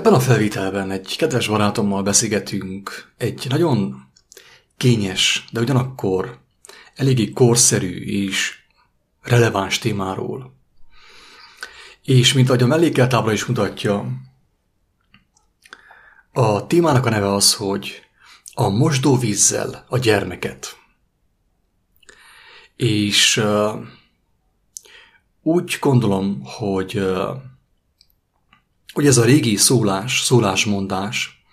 Ebben a felvételben egy kedves barátommal beszélgetünk egy nagyon kényes, de ugyanakkor eléggé korszerű és releváns témáról. És mint ahogy a mellékeltábla is mutatja, a témának a neve az, hogy a mosdóvízzel a gyermeket. És uh, úgy gondolom, hogy, uh, hogy ez a régi szólás, szólásmondás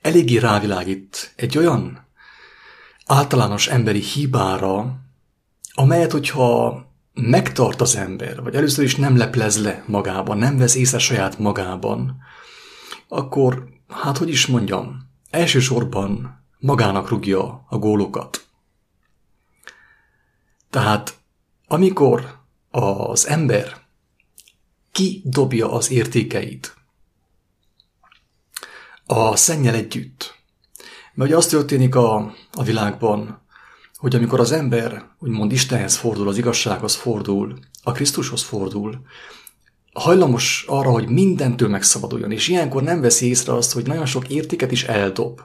eléggé rávilágít egy olyan általános emberi hibára, amelyet, hogyha megtart az ember, vagy először is nem leplez le magában, nem vesz észre saját magában, akkor, hát hogy is mondjam, elsősorban magának rúgja a gólokat. Tehát amikor az ember kidobja az értékeit a szennyel együtt, mert az történik a, a világban, hogy amikor az ember úgymond Istenhez fordul, az igazsághoz fordul, a Krisztushoz fordul, hajlamos arra, hogy mindentől megszabaduljon, és ilyenkor nem veszi észre azt, hogy nagyon sok értéket is eldob,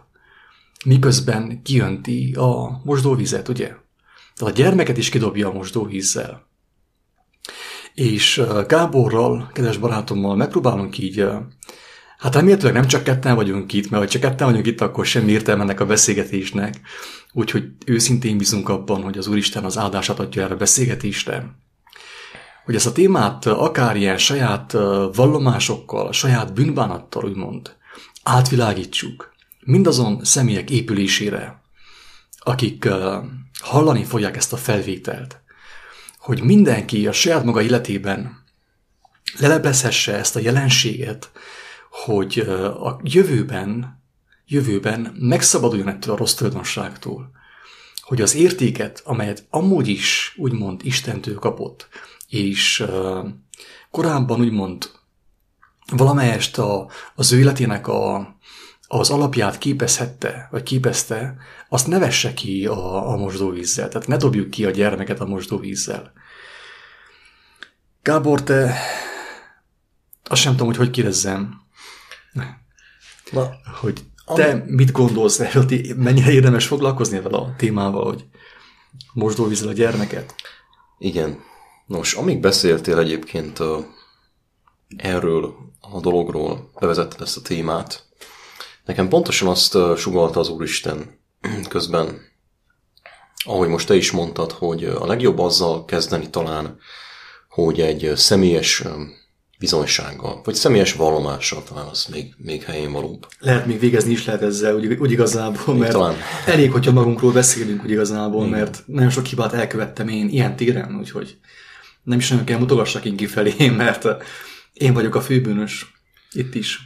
miközben kijönti a mosdóvizet, ugye? Tehát a gyermeket is kidobja a mosdóvízzel. És Gáborral, kedves barátommal megpróbálunk így Hát remélhetőleg nem csak ketten vagyunk itt, mert ha csak ketten vagyunk itt, akkor semmi értelme ennek a beszélgetésnek. Úgyhogy őszintén bízunk abban, hogy az Úristen az áldását adja erre a beszélgetésre. Hogy ezt a témát akár ilyen saját vallomásokkal, saját bűnbánattal úgymond átvilágítsuk, mindazon személyek épülésére, akik hallani fogják ezt a felvételt, hogy mindenki a saját maga életében leleplezhesse ezt a jelenséget, hogy a jövőben, jövőben megszabaduljon ettől a rossz tulajdonságtól, hogy az értéket, amelyet amúgy is úgymond Istentől kapott, és korábban úgymond valamelyest a, az ő életének a, az alapját képezhette, vagy képezte, azt ne vesse ki a, a mosdóvízzel. Tehát ne dobjuk ki a gyermeket a mosdóvízzel. Gábor, te azt sem tudom, hogy hogy kérdezzem. Na, hogy te ami... mit gondolsz erről, mennyire érdemes foglalkozni ezzel a témával, hogy mosdóvízzel a gyermeket? Igen. Nos, amíg beszéltél egyébként uh, erről a dologról, bevezetted ezt a témát, nekem pontosan azt sugalta az Úristen közben, ahogy most te is mondtad, hogy a legjobb azzal kezdeni talán, hogy egy személyes bizonysággal, vagy személyes vallomással talán az még, még helyén valóbb. Lehet még végezni is lehet ezzel, úgy, úgy igazából, még mert talán. elég, hogyha magunkról beszélünk úgy igazából, Igen. mert nagyon sok hibát elkövettem én ilyen téren, úgyhogy nem is nagyon kell mutogassak én kifelé, mert én vagyok a főbűnös itt is.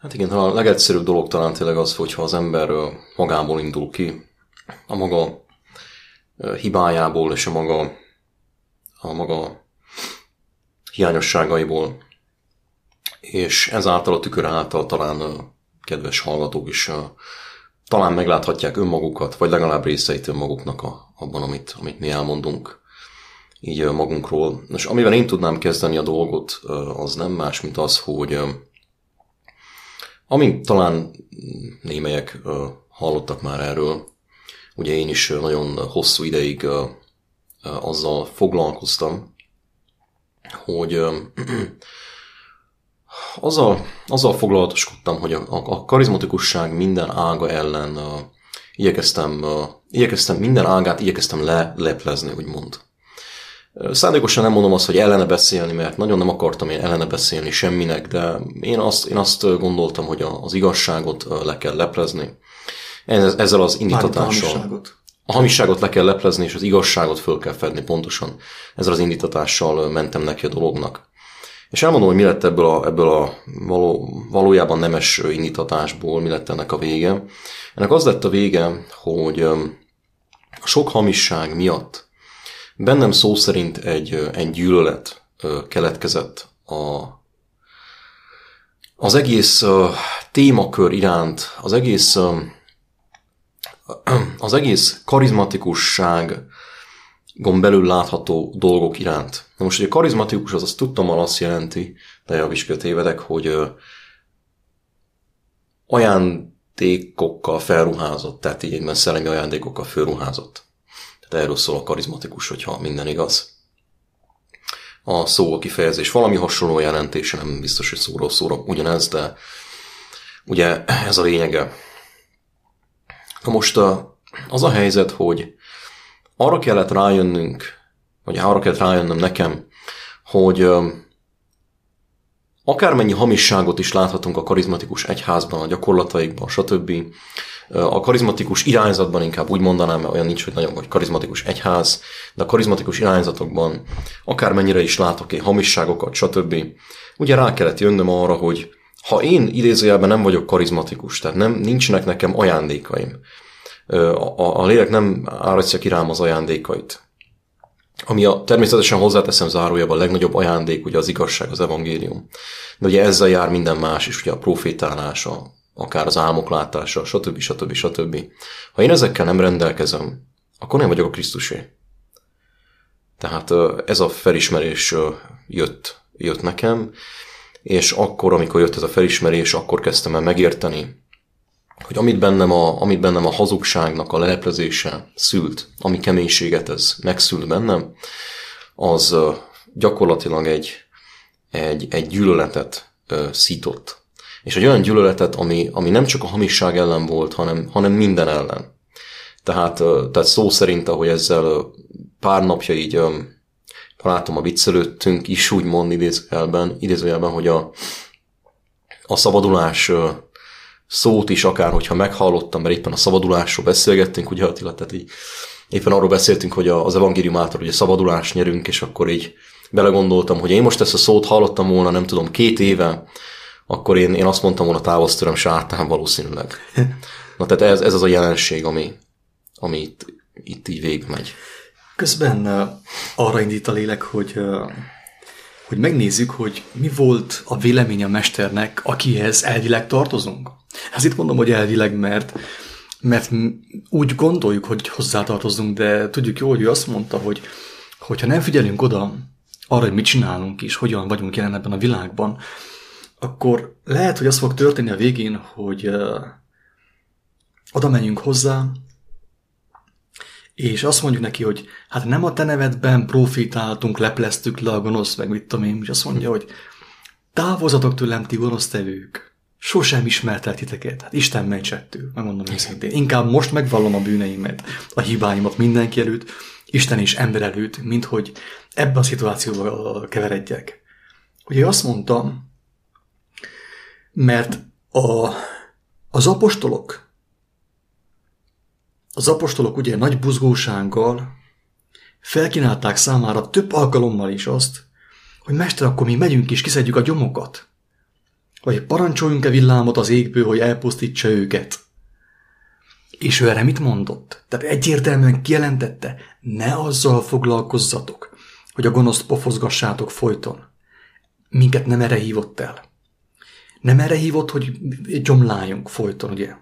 Hát igen, a legegyszerűbb dolog talán tényleg az, hogyha az ember magából indul ki, a maga hibájából és a maga, a maga hiányosságaiból, és ezáltal a tükör által talán kedves hallgatók is talán megláthatják önmagukat, vagy legalább részeit önmaguknak a, abban, amit, amit mi elmondunk így magunkról. És amivel én tudnám kezdeni a dolgot, az nem más, mint az, hogy amint talán némelyek hallottak már erről, ugye én is nagyon hosszú ideig azzal foglalkoztam, hogy azzal, azzal foglalatoskodtam, hogy a, a karizmatikusság minden ága ellen igyekeztem, igyekeztem, minden ágát igyekeztem le, leplezni, úgymond. Szándékosan nem mondom azt, hogy ellene beszélni, mert nagyon nem akartam én ellene beszélni semminek, de én azt, én azt gondoltam, hogy az igazságot le kell leplezni. Ezzel az indítatással. A hamiságot le kell leplezni, és az igazságot föl kell fedni pontosan. Ezzel az indítatással mentem neki a dolognak. És elmondom, hogy mi lett ebből a, ebből a való, valójában nemes indítatásból, mi lett ennek a vége. Ennek az lett a vége, hogy a sok hamisság miatt bennem szó szerint egy, egy gyűlölet keletkezett a, az egész témakör iránt, az egész az egész karizmatikusság belül látható dolgok iránt. Na most, hogy a karizmatikus az azt tudtam, azt jelenti, de javíts tévedek, hogy ajándékokkal felruházott, tehát így egyben szellemi ajándékokkal felruházott. Tehát erről szól a karizmatikus, hogyha minden igaz. A szó, a kifejezés valami hasonló jelentése, nem biztos, hogy szóról szóra ugyanez, de ugye ez a lényege. Na most az a helyzet, hogy arra kellett rájönnünk, vagy arra kellett rájönnöm nekem, hogy akármennyi hamisságot is láthatunk a karizmatikus egyházban, a gyakorlataikban, stb. A karizmatikus irányzatban inkább úgy mondanám, mert olyan nincs, hogy nagyon vagy karizmatikus egyház, de a karizmatikus irányzatokban akármennyire is látok én hamisságokat, stb. Ugye rá kellett jönnöm arra, hogy ha én idézőjelben nem vagyok karizmatikus, tehát nem, nincsenek nekem ajándékaim, a, a, a lélek nem áradja ki rám az ajándékait, ami a, természetesen hozzáteszem zárójában a legnagyobb ajándék, ugye az igazság, az evangélium. De ugye ezzel jár minden más is, ugye a profétálása, akár az álmok látása, stb. stb. stb. Ha én ezekkel nem rendelkezem, akkor nem vagyok a Krisztusé. Tehát ez a felismerés jött, jött nekem, és akkor, amikor jött ez a felismerés, akkor kezdtem el megérteni, hogy amit bennem a, amit bennem a hazugságnak a leleplezése szült, ami keménységet ez megszült bennem, az gyakorlatilag egy, egy, egy gyűlöletet szított. És egy olyan gyűlöletet, ami, ami nem csak a hamisság ellen volt, hanem, hanem minden ellen. Tehát, tehát szó szerint, ahogy ezzel pár napja így látom a viccelődtünk is úgymond idézőjelben, idézőjelben hogy a, a szabadulás szót is, akár hogyha meghallottam, mert éppen a szabadulásról beszélgettünk, ugye Attila, tehát így éppen arról beszéltünk, hogy az evangélium által ugye szabadulást nyerünk, és akkor így belegondoltam, hogy én most ezt a szót hallottam volna, nem tudom, két éve, akkor én, én azt mondtam volna távozz tőlem sátán valószínűleg. Na tehát ez, ez az a jelenség, ami, ami itt, itt így végbe megy. Közben arra indít a lélek, hogy, hogy megnézzük, hogy mi volt a vélemény a mesternek, akihez elvileg tartozunk. Ez itt mondom, hogy elvileg, mert, mert úgy gondoljuk, hogy hozzátartozunk, de tudjuk jól, hogy ő azt mondta, hogy hogyha nem figyelünk oda arra, hogy mit csinálunk és hogyan vagyunk jelen ebben a világban, akkor lehet, hogy az fog történni a végén, hogy uh, oda menjünk hozzá, és azt mondjuk neki, hogy hát nem a te nevedben profitáltunk, lepleztük le a gonosz, meg mit tudom én, és azt mondja, hogy távozatok tőlem, ti gonosztevők sosem ismertelek titeket. Hát Isten megcsettő, megmondom őszintén. Inkább most megvallom a bűneimet, a hibáimat mindenki előtt, Isten és ember előtt, mint hogy ebben a szituációba keveredjek. Ugye azt mondtam, mert a, az apostolok, az apostolok ugye nagy buzgósággal felkínálták számára több alkalommal is azt, hogy mester, akkor mi megyünk és kiszedjük a gyomokat. Vagy parancsoljunk-e villámot az égből, hogy elpusztítsa őket? És ő erre mit mondott? Tehát egyértelműen kijelentette, ne azzal foglalkozzatok, hogy a gonoszt pofozgassátok folyton. Minket nem erre hívott el. Nem erre hívott, hogy gyomláljunk folyton, ugye?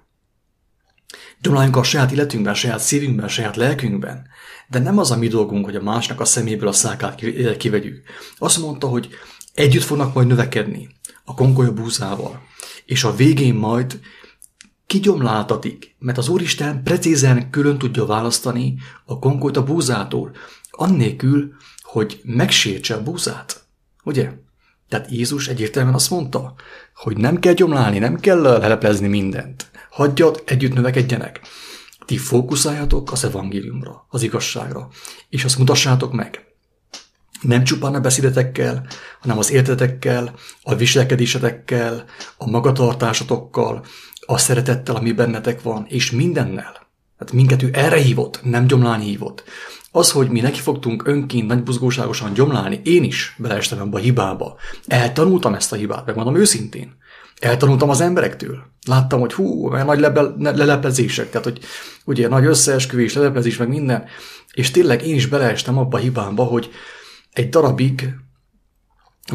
Gyomláljunk a saját életünkben, a saját szívünkben, a saját lelkünkben. De nem az a mi dolgunk, hogy a másnak a szeméből a szákát kivegyük. Azt mondta, hogy együtt fognak majd növekedni a konkolya búzával, és a végén majd kigyomláltatik, mert az Úristen precízen külön tudja választani a konkolyt a búzától, annélkül, hogy megsértse a búzát. Ugye? Tehát Jézus egyértelműen azt mondta, hogy nem kell gyomlálni, nem kell leleplezni mindent. Hagyjad, együtt növekedjenek. Ti fókuszáljatok az evangéliumra, az igazságra, és azt mutassátok meg. Nem csupán a beszédetekkel, hanem az értetekkel, a viselkedésetekkel, a magatartásatokkal, a szeretettel, ami bennetek van, és mindennel. Hát minket ő erre hívott, nem gyomlálni hívott. Az, hogy mi neki fogtunk önként nagy buzgóságosan gyomlálni, én is beleestem ebbe a hibába. Eltanultam ezt a hibát, megmondom őszintén. Eltanultam az emberektől. Láttam, hogy hú, mert nagy lebe, leleplezések, tehát hogy ugye nagy összeesküvés, leleplezés, meg minden. És tényleg én is beleestem abba a hibámba, hogy egy darabig,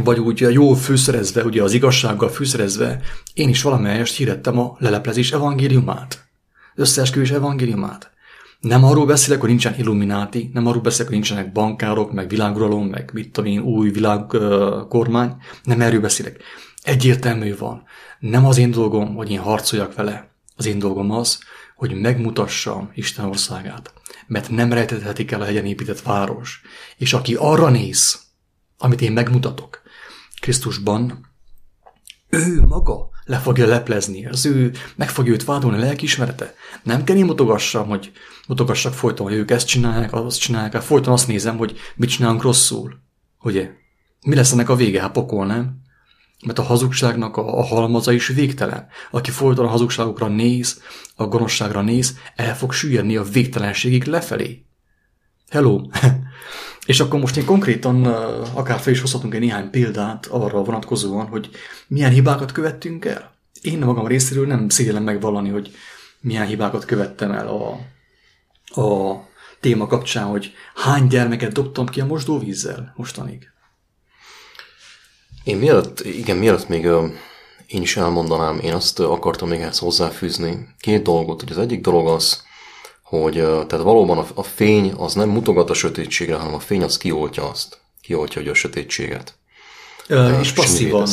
vagy úgy jól fűszerezve, ugye az igazsággal fűszerezve, én is valamelyest hirdettem a leleplezés evangéliumát. Összeesküvés evangéliumát. Nem arról beszélek, hogy nincsen illumináti, nem arról beszélek, hogy nincsenek bankárok, meg világuralom, meg mit tudom én, új világkormány, nem erről beszélek. Egyértelmű van. Nem az én dolgom, hogy én harcoljak vele. Az én dolgom az, hogy megmutassam Isten országát. Mert nem rejtethetik el a hegyen épített város. És aki arra néz, amit én megmutatok, Krisztusban, ő maga le fogja leplezni, az ő, meg fogja őt vádolni a lelkiismerete. Nem kell én mutogassam, hogy mutogassak folyton, hogy ők ezt csinálják, azt csinálják, hát folyton azt nézem, hogy mit csinálunk rosszul. Ugye? Mi lesz ennek a vége? Hát pokol, nem? Mert a hazugságnak a, a halmaza is végtelen. Aki folyton a hazugságokra néz, a gonoszságra néz, el fog süllyedni a végtelenségig lefelé. Hello! És akkor most én konkrétan akár fel is hozhatunk egy néhány példát arra vonatkozóan, hogy milyen hibákat követtünk el. Én magam részéről nem szégyellem megvallani, hogy milyen hibákat követtem el a, a téma kapcsán, hogy hány gyermeket dobtam ki a mosdóvízzel mostanig. Én mielőtt, igen, mielőtt még én is elmondanám, én azt akartam még ehhez hozzáfűzni két dolgot. Hogy az egyik dolog az, hogy tehát valóban a, a fény az nem mutogat a sötétségre, hanem a fény az kioltja azt. Kioltja hogy a sötétséget. Ö, és passzívan.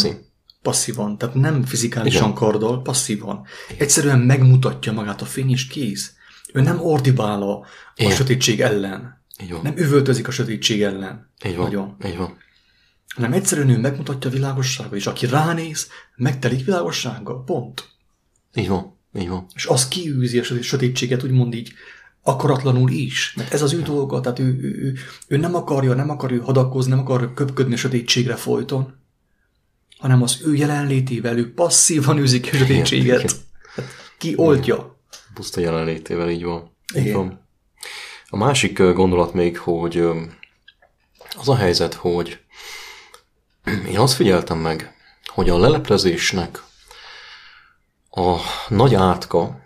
Passzívan, tehát nem fizikálisan Igen. kardol, passzívan. Egyszerűen megmutatja magát a fény, és kész. Ő nem ordibál a, a sötétség ellen. Így van. Nem üvöltözik a sötétség ellen. Így van. Nagyon. Így van. Hanem egyszerűen ő megmutatja a világosságot, és aki ránéz, megtelik világossággal. Pont. Így van. Így van. És az kiűzi a sötétséget, úgymond így akaratlanul is. Mert ez az ő dolga, tehát ő, ő, ő, ő nem akarja, nem akar ő hadakozni, nem akar köpködni a sötétségre folyton, hanem az ő jelenlétével, ő passzívan űzik a sötétséget. Hát ki oltja. Puszta jelenlétével, így van. Így van. A másik gondolat még, hogy az a helyzet, hogy én azt figyeltem meg, hogy a leleplezésnek a nagy átka,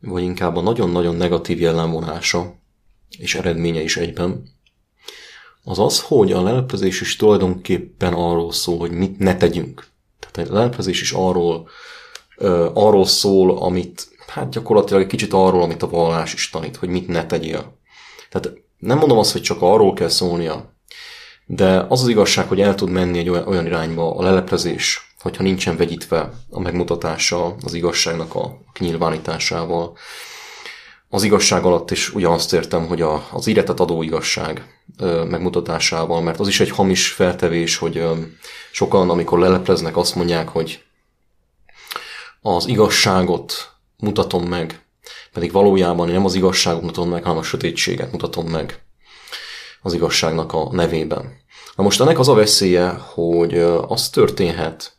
vagy inkább a nagyon-nagyon negatív jellemvonása és eredménye is egyben, az az, hogy a leleplezés is tulajdonképpen arról szól, hogy mit ne tegyünk. Tehát a leleplezés is arról, uh, arról szól, amit, hát gyakorlatilag egy kicsit arról, amit a vallás is tanít, hogy mit ne tegyél. Tehát nem mondom azt, hogy csak arról kell szólnia, de az az igazság, hogy el tud menni egy olyan irányba a leleplezés, hogyha nincsen vegyítve a megmutatása az igazságnak a kinyilvánításával. Az igazság alatt is ugyanazt értem, hogy a, az íretet adó igazság megmutatásával, mert az is egy hamis feltevés, hogy sokan, amikor lelepleznek, azt mondják, hogy az igazságot mutatom meg, pedig valójában nem az igazságot mutatom meg, hanem a sötétséget mutatom meg az igazságnak a nevében. Na most ennek az a veszélye, hogy az történhet,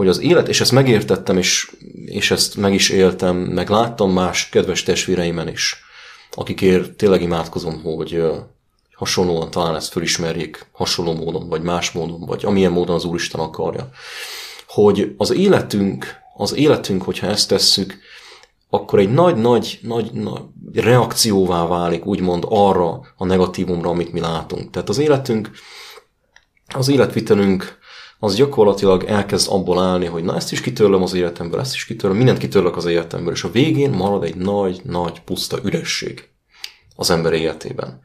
hogy az élet, és ezt megértettem, és, és ezt meg is éltem, meg láttam más kedves testvéreimen is, akikért tényleg imádkozom, hogy hasonlóan talán ezt fölismerjék, hasonló módon, vagy más módon, vagy amilyen módon az Úristen akarja. Hogy az életünk, az életünk, hogyha ezt tesszük, akkor egy nagy-nagy nagy, reakcióvá válik, úgymond arra a negatívumra, amit mi látunk. Tehát az életünk, az életvitelünk az gyakorlatilag elkezd abból állni, hogy na ezt is kitörlöm az életemből, ezt is kitörlöm, mindent kitörlök az életemből, és a végén marad egy nagy-nagy puszta üresség az ember életében.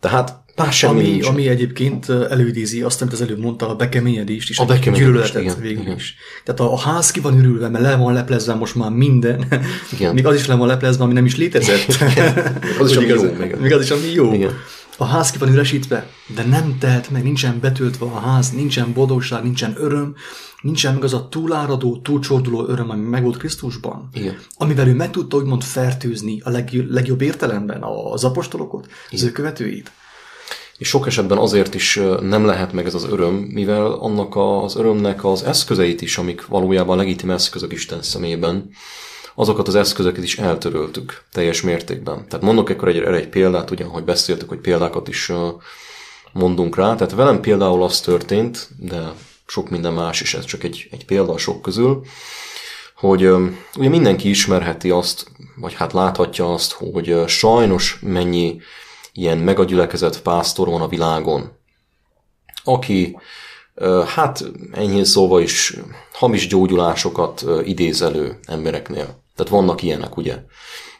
Tehát más semmi ami, nincs. ami egyébként előidézi azt, amit az előbb mondta, a bekeményedést is, a bekeményedést, igen, végül igen. is. Tehát a, a ház ki van ürülve, mert le van leplezve most már minden. Igen. Még az is le van leplezve, ami nem is létezett. Igen. Az is, ami jó. Még az is, ami jó. Igen. A ház ki van üresítve, de nem tehet meg, nincsen betöltve a ház, nincsen boldogság, nincsen öröm, nincsen meg az a túláradó, túlcsorduló öröm, ami meg volt Krisztusban. Igen. Amivel ő meg tudta úgymond fertőzni a legjobb, legjobb értelemben az apostolokat, Igen. az ő követőit. És sok esetben azért is nem lehet meg ez az öröm, mivel annak az örömnek az eszközeit is, amik valójában legitim eszközök Isten szemében, azokat az eszközöket is eltöröltük teljes mértékben. Tehát mondok akkor egy, egy példát, ugyan, hogy beszéltük, hogy példákat is mondunk rá. Tehát velem például az történt, de sok minden más is, ez csak egy, egy példa a sok közül, hogy ugye mindenki ismerheti azt, vagy hát láthatja azt, hogy sajnos mennyi ilyen megagyülekezett pásztor van a világon, aki hát enyhén szóval is hamis gyógyulásokat idéz elő embereknél. Tehát vannak ilyenek, ugye,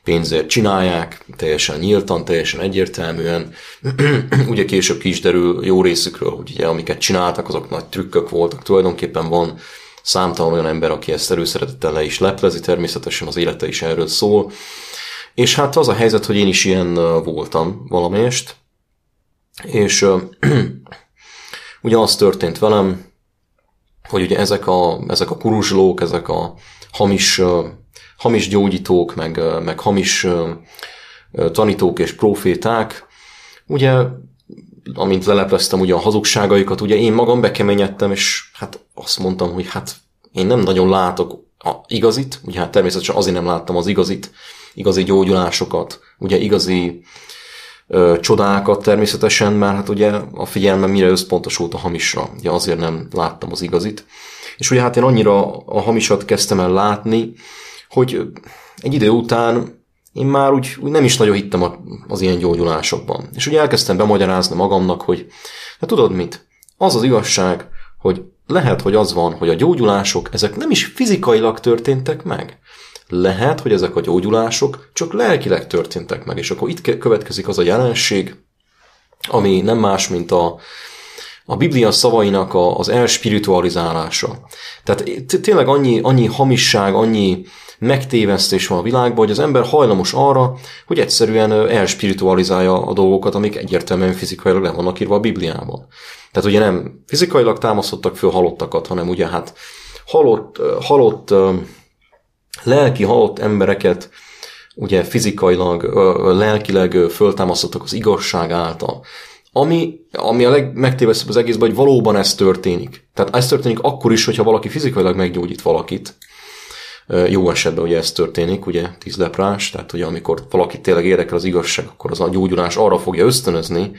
pénzért csinálják, teljesen nyíltan, teljesen egyértelműen. ugye később ki is derül jó részükről, hogy ugye amiket csináltak, azok nagy trükkök voltak. Tulajdonképpen van számtalan olyan ember, aki ezt előszeretettel le is leplezi, természetesen az élete is erről szól. És hát az a helyzet, hogy én is ilyen voltam valamelyest, és ugye az történt velem, hogy ugye ezek a, ezek a kuruzslók, ezek a hamis, hamis gyógyítók, meg, meg hamis tanítók és proféták, ugye, amint lelepleztem ugye a hazugságaikat, ugye én magam bekeményedtem, és hát azt mondtam, hogy hát én nem nagyon látok a igazit, ugye hát természetesen azért nem láttam az igazit, igazi gyógyulásokat, ugye igazi ö, csodákat természetesen, mert hát ugye a figyelmem mire összpontosult a hamisra, ugye azért nem láttam az igazit. És ugye hát én annyira a hamisat kezdtem el látni, hogy egy idő után én már úgy, úgy nem is nagyon hittem az ilyen gyógyulásokban. És ugye elkezdtem bemagyarázni magamnak, hogy hát tudod mit? Az az igazság, hogy lehet, hogy az van, hogy a gyógyulások ezek nem is fizikailag történtek meg. Lehet, hogy ezek a gyógyulások csak lelkileg történtek meg, és akkor itt következik az a jelenség, ami nem más, mint a, a Biblia szavainak a, az elspiritualizálása. Tehát tényleg annyi, annyi hamisság, annyi megtévesztés van a világban, hogy az ember hajlamos arra, hogy egyszerűen elspiritualizálja a dolgokat, amik egyértelműen fizikailag le vannak írva a Bibliában. Tehát ugye nem fizikailag támasztottak föl halottakat, hanem ugye hát halott, halott lelki halott embereket ugye fizikailag, lelkileg föltámasztottak az igazság által. Ami, ami a legmegtévesztőbb az egészben, hogy valóban ez történik. Tehát ez történik akkor is, hogyha valaki fizikailag meggyógyít valakit. Jó esetben ugye ez történik, ugye tíz leprás, tehát ugye amikor valaki tényleg érdekel az igazság, akkor az a gyógyulás arra fogja ösztönözni,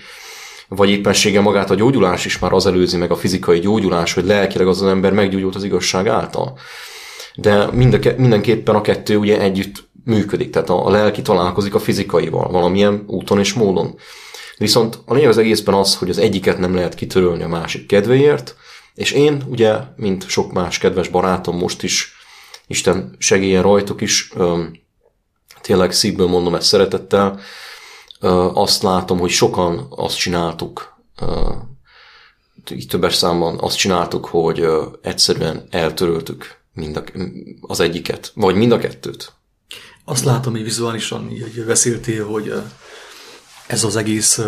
vagy éppensége magát a gyógyulás is már az előzi meg a fizikai gyógyulás, hogy lelkileg az az ember meggyógyult az igazság által. De mindenképpen a kettő ugye együtt működik, tehát a lelki találkozik a fizikaival valamilyen úton és módon. Viszont a lényeg az egészben az, hogy az egyiket nem lehet kitörölni a másik kedvéért, és én ugye, mint sok más kedves barátom most is, Isten segélyen rajtuk is, tényleg szívből mondom ezt szeretettel, azt látom, hogy sokan azt csináltuk, így többes számban azt csináltuk, hogy egyszerűen eltöröltük mind a, az egyiket, vagy mind a kettőt. Azt látom, hogy vizuálisan hogy beszéltél, hogy ez az egész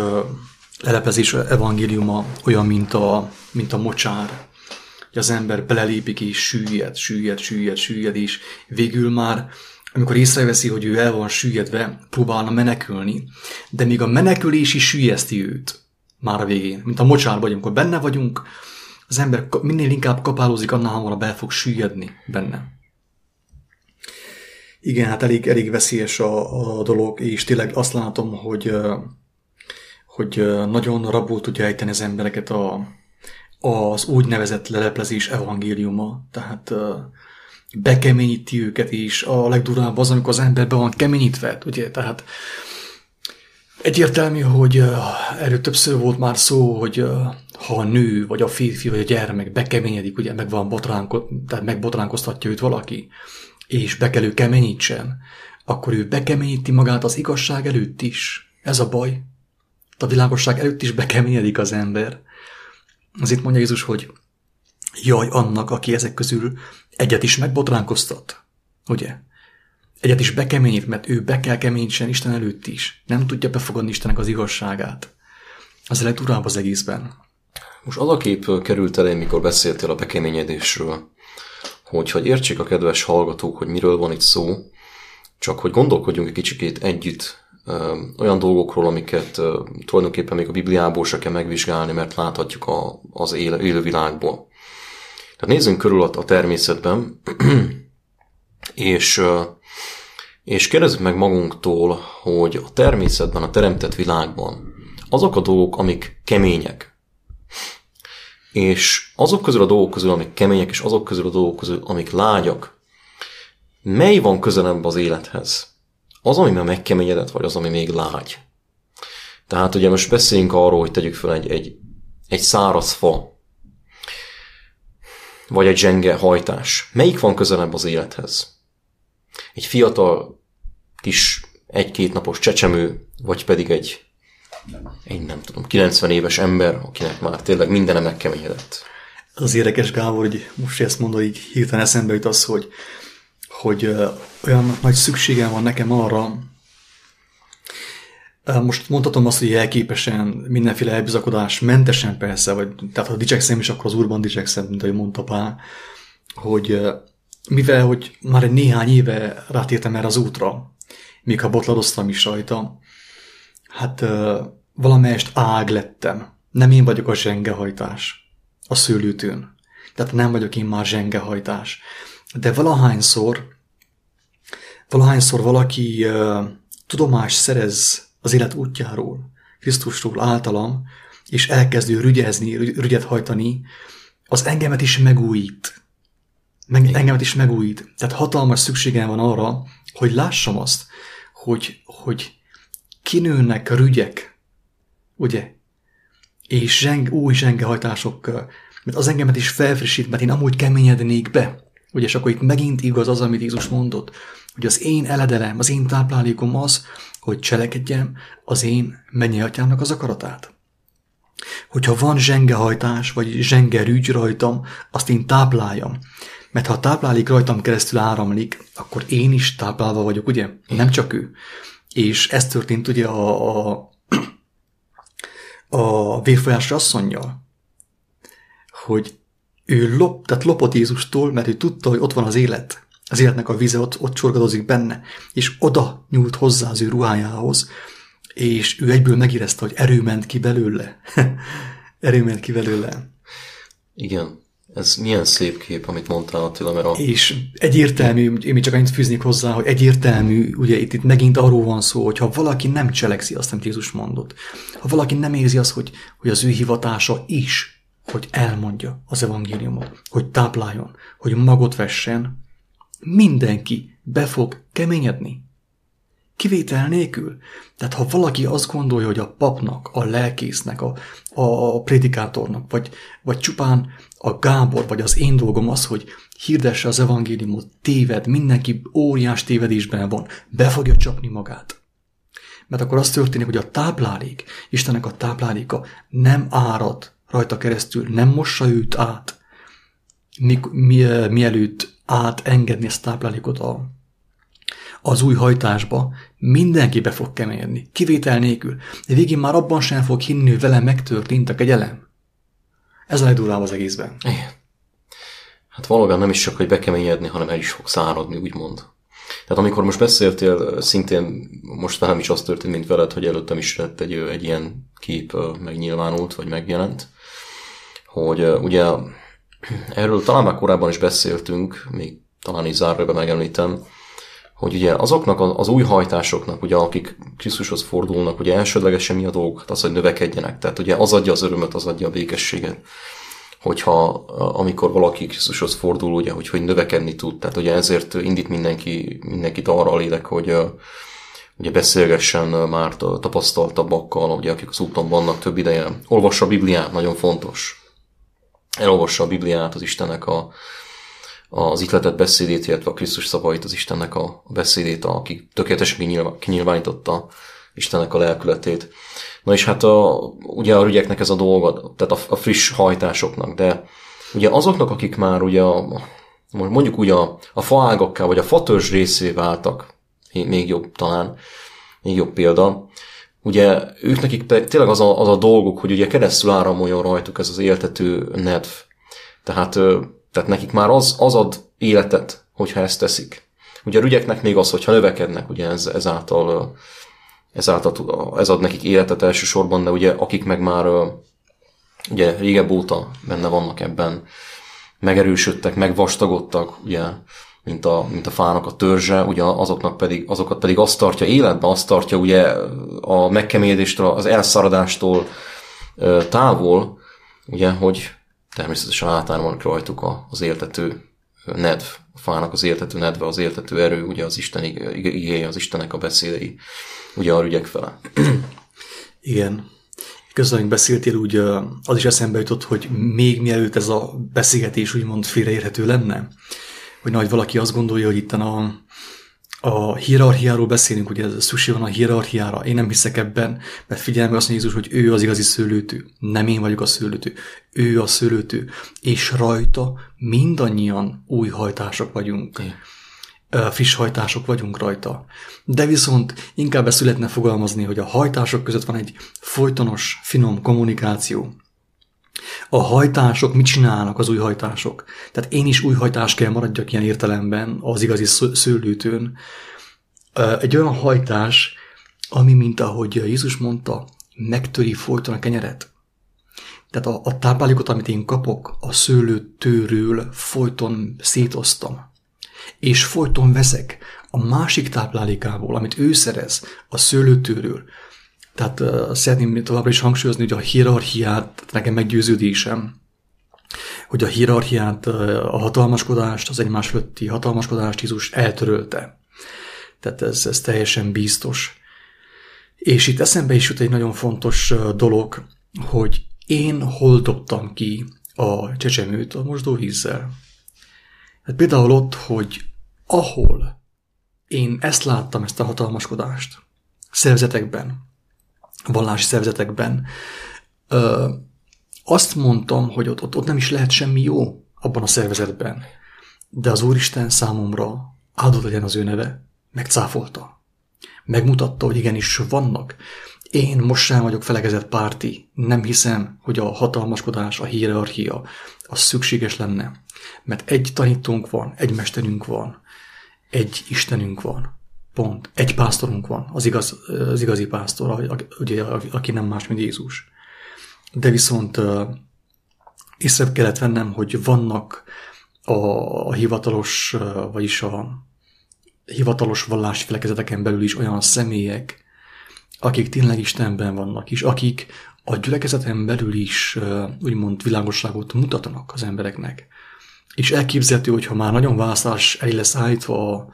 lelepezés evangéliuma olyan, mint a, mint a mocsár, hogy az ember belelépik és süllyed, süllyed, süllyed, süllyed, és végül már amikor észreveszi, hogy ő el van süllyedve, próbálna menekülni, de még a menekülés is süllyeszti őt már a végén. Mint a mocsárban, amikor benne vagyunk, az ember minél inkább kapálózik, annál hamarabb el fog süllyedni benne. Igen, hát elég, elég veszélyes a, a dolog, és tényleg azt látom, hogy, hogy nagyon rabul tudja ejteni az embereket a, az úgynevezett leleplezés evangéliuma. Tehát bekeményíti őket, és a legdurább az, amikor az ember be van keményítve, ugye, tehát egyértelmű, hogy erről többször volt már szó, hogy ha a nő, vagy a férfi, vagy a gyermek bekeményedik, ugye meg van botránko, tehát megbotránkoztatja őt valaki, és be kell ő keményítsen, akkor ő bekeményíti magát az igazság előtt is. Ez a baj. A világosság előtt is bekeményedik az ember. Az itt mondja Jézus, hogy jaj annak, aki ezek közül egyet is megbotránkoztat. Ugye? Egyet is bekeményít, mert ő be kell keményítsen Isten előtt is. Nem tudja befogadni Istennek az igazságát. Az a legdurább az egészben. Most az a kép került elém, mikor beszéltél a bekeményedésről, hogy, hogy értsék a kedves hallgatók, hogy miről van itt szó, csak hogy gondolkodjunk egy kicsikét együtt olyan dolgokról, amiket tulajdonképpen még a Bibliából se kell megvizsgálni, mert láthatjuk a, az éle, élővilágból. Tehát nézzünk körül a természetben, és, és kérdezzük meg magunktól, hogy a természetben, a teremtett világban azok a dolgok, amik kemények, és azok közül a dolgok közül, amik kemények, és azok közül a dolgok közül, amik lágyak, mely van közelebb az élethez? Az, ami már megkeményedett, vagy az, ami még lágy? Tehát ugye most beszéljünk arról, hogy tegyük fel egy, egy, egy száraz fa, vagy egy zsenge hajtás? Melyik van közelebb az élethez? Egy fiatal kis egy-két napos csecsemő, vagy pedig egy, egy nem tudom, 90 éves ember, akinek már tényleg mindene megkeményedett. Az érdekes, Gábor, hogy most ezt mondod, így hirtelen eszembe jut az, hogy, hogy olyan nagy szükségem van nekem arra, most mondhatom azt, hogy jelképesen, mindenféle elbizakodás, mentesen persze, vagy, tehát ha dicsekszem is, akkor az úrban dicsekszem, mint ahogy mondta Pál, hogy mivel, hogy már egy néhány éve rátértem erre az útra, még ha botladoztam is rajta, hát valamelyest ág lettem. Nem én vagyok a zsengehajtás a szőlőtőn. Tehát nem vagyok én már zsengehajtás. De valahányszor, valahányszor valaki tudomást szerez az élet útjáról, Krisztusról általam, és elkezdő rügyezni, rügyet hajtani, az engemet is megújít. Meg, engemet is megújít. Tehát hatalmas szükségem van arra, hogy lássam azt, hogy, hogy kinőnek a rügyek, ugye? És zseng, új zsengehajtások, mert az engemet is felfrissít, mert én amúgy keményednék be. Ugye, és akkor itt megint igaz az, amit Jézus mondott, hogy az én eledelem, az én táplálékom az, hogy cselekedjem az én mennyi atyámnak az akaratát. Hogyha van zsengehajtás, vagy zsengerügy rajtam, azt én tápláljam. Mert ha a táplálék rajtam keresztül áramlik, akkor én is táplálva vagyok, ugye? Nem csak ő. És ez történt ugye a, a, a vérfolyás asszonyjal, hogy ő lop, tehát lopott Jézustól, mert ő tudta, hogy ott van az élet. Az életnek a vize ott, ott csorgadozik benne, és oda nyúlt hozzá az ő ruhájához, és ő egyből megérezte, hogy erő ment ki belőle. erő ment ki belőle. Igen. Ez milyen szép kép, amit mondtál Attila, mert a... És egyértelmű, én még csak annyit fűznék hozzá, hogy egyértelmű, ugye itt, itt megint arról van szó, hogy ha valaki nem cselekszi azt, amit Jézus mondott, ha valaki nem érzi azt, hogy, hogy az ő hivatása is, hogy elmondja az evangéliumot, hogy tápláljon, hogy magot vessen, mindenki be fog keményedni. Kivétel nélkül. Tehát ha valaki azt gondolja, hogy a papnak, a lelkésznek, a, a prédikátornak, vagy, vagy csupán a Gábor, vagy az én dolgom az, hogy hirdesse az evangéliumot, téved, mindenki óriás tévedésben van, be fogja csapni magát. Mert akkor az történik, hogy a táplálék, Istennek a tápláléka nem árad rajta keresztül, nem mossa őt át, mi, mi, mielőtt átengedni ezt táplálékot a, az új hajtásba, mindenki be fog keményedni, kivétel nélkül. De végén már abban sem fog hinni, hogy vele megtörtént a kegyelem. Ez a legdurvább az egészben. Igen. Hát valóban nem is csak, hogy bekeményedni, hanem el is fog száradni, úgymond. Tehát amikor most beszéltél, szintén most velem is az történt, mint veled, hogy előttem is lett egy, egy ilyen kép megnyilvánult, vagy megjelent, hogy ugye erről talán már korábban is beszéltünk, még talán is zárójelben megemlítem, hogy ugye azoknak az új hajtásoknak, ugye, akik Krisztushoz fordulnak, ugye elsődlegesen mi a dolgok? Hát az, hogy növekedjenek. Tehát ugye az adja az örömöt, az adja a békességet. Hogyha amikor valaki Krisztushoz fordul, ugye, hogy, hogy növekedni tud. Tehát ugye ezért indít mindenki, mindenkit arra a lélek, hogy ugye beszélgessen már tapasztaltabbakkal, ugye, akik az úton vannak több ideje. Olvassa a Bibliát, nagyon fontos. Elolvassa a Bibliát, az Istennek a, az ihletett beszédét, illetve a Krisztus szavait, az Istennek a beszédét, aki tökéletesen kinyilvánította Istennek a lelkületét. Na és hát a, ugye a rügyeknek ez a dolga, tehát a, a friss hajtásoknak, de ugye azoknak, akik már ugye a, mondjuk úgy a, a faágakká, vagy a fatörzs részé váltak, még jobb talán, még jobb példa, ugye ők nekik tényleg az a, az a dolguk, hogy ugye keresztül áramoljon rajtuk ez az éltető nedv. Tehát tehát nekik már az, az ad életet, hogyha ezt teszik. Ugye a rügyeknek még az, hogyha növekednek, ugye ez, ezáltal, ezáltal ez ad nekik életet elsősorban, de ugye akik meg már ugye régebb óta benne vannak ebben, megerősödtek, megvastagodtak, ugye, mint a, mint a fának a törzse, ugye azoknak pedig, azokat pedig azt tartja életben, azt tartja ugye a megkeményedéstől, az elszaradástól távol, ugye, hogy természetesen átármanik rajtuk az éltető nedv, a fának az éltető nedve, az éltető erő, ugye az Isten igéje, az Istenek a beszédei, ugye a rügyek fele. Igen. Közben beszéltél, úgy az is eszembe jutott, hogy még mielőtt ez a beszélgetés úgymond félreérhető lenne, hogy nagy valaki azt gondolja, hogy itt a, a hierarchiáról beszélünk, ugye ez szükség van a hierarchiára. Én nem hiszek ebben, mert figyelme azt mondja Jézus, hogy ő az igazi szőlőtő. Nem én vagyok a szőlőtő. Ő a szőlőtő. És rajta mindannyian új hajtások vagyunk. É. Friss hajtások vagyunk rajta. De viszont inkább ezt születne fogalmazni, hogy a hajtások között van egy folytonos, finom kommunikáció. A hajtások mit csinálnak az új hajtások? Tehát én is új hajtás kell maradjak ilyen értelemben az igazi szőlőtőn. Egy olyan hajtás, ami, mint ahogy Jézus mondta, megtöri folyton a kenyeret. Tehát a, a táplálékot, amit én kapok, a szőlőtőről folyton szétoztam. És folyton veszek a másik táplálékából, amit ő szerez, a szőlőtőről, tehát uh, szeretném továbbra is hangsúlyozni, hogy a hierarchiát, nekem meggyőződésem, hogy a hierarchiát, a hatalmaskodást, az egymás fölötti hatalmaskodást Jézus eltörölte. Tehát ez, ez teljesen biztos. És itt eszembe is jut egy nagyon fontos dolog, hogy én hol dobtam ki a csecsemőt a mosdóvízzel. Hát például ott, hogy ahol én ezt láttam, ezt a hatalmaskodást, szervezetekben, vallási szervezetekben, ö, azt mondtam, hogy ott, ott, ott nem is lehet semmi jó abban a szervezetben. De az Úristen számomra áldott legyen az ő neve, megcáfolta. Megmutatta, hogy igenis vannak. Én most sem vagyok felegezett párti. Nem hiszem, hogy a hatalmaskodás, a hierarchia az szükséges lenne. Mert egy tanítónk van, egy mesterünk van, egy Istenünk van. Pont. Egy pásztorunk van, az, igaz, az igazi pásztor, ugye, aki nem más, mint Jézus. De viszont észre kellett vennem, hogy vannak a, a hivatalos, vagyis a hivatalos vallási felekezeteken belül is olyan személyek, akik tényleg Istenben vannak, és akik a gyülekezeten belül is úgymond világosságot mutatnak az embereknek. És elképzelhető, hogyha már nagyon választás elé lesz állítva a,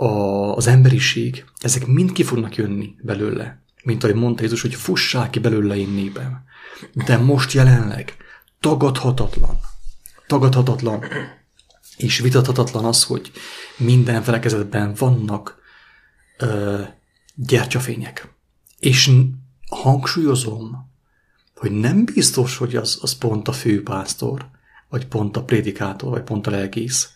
a, az emberiség, ezek mind ki fognak jönni belőle. Mint ahogy mondta Jézus, hogy fussák ki belőle én népem. De most jelenleg tagadhatatlan, tagadhatatlan és vitathatatlan az, hogy minden felekezetben vannak ö, gyertyafények. És hangsúlyozom, hogy nem biztos, hogy az, az pont a főpásztor, vagy pont a prédikátor, vagy pont a lelkész,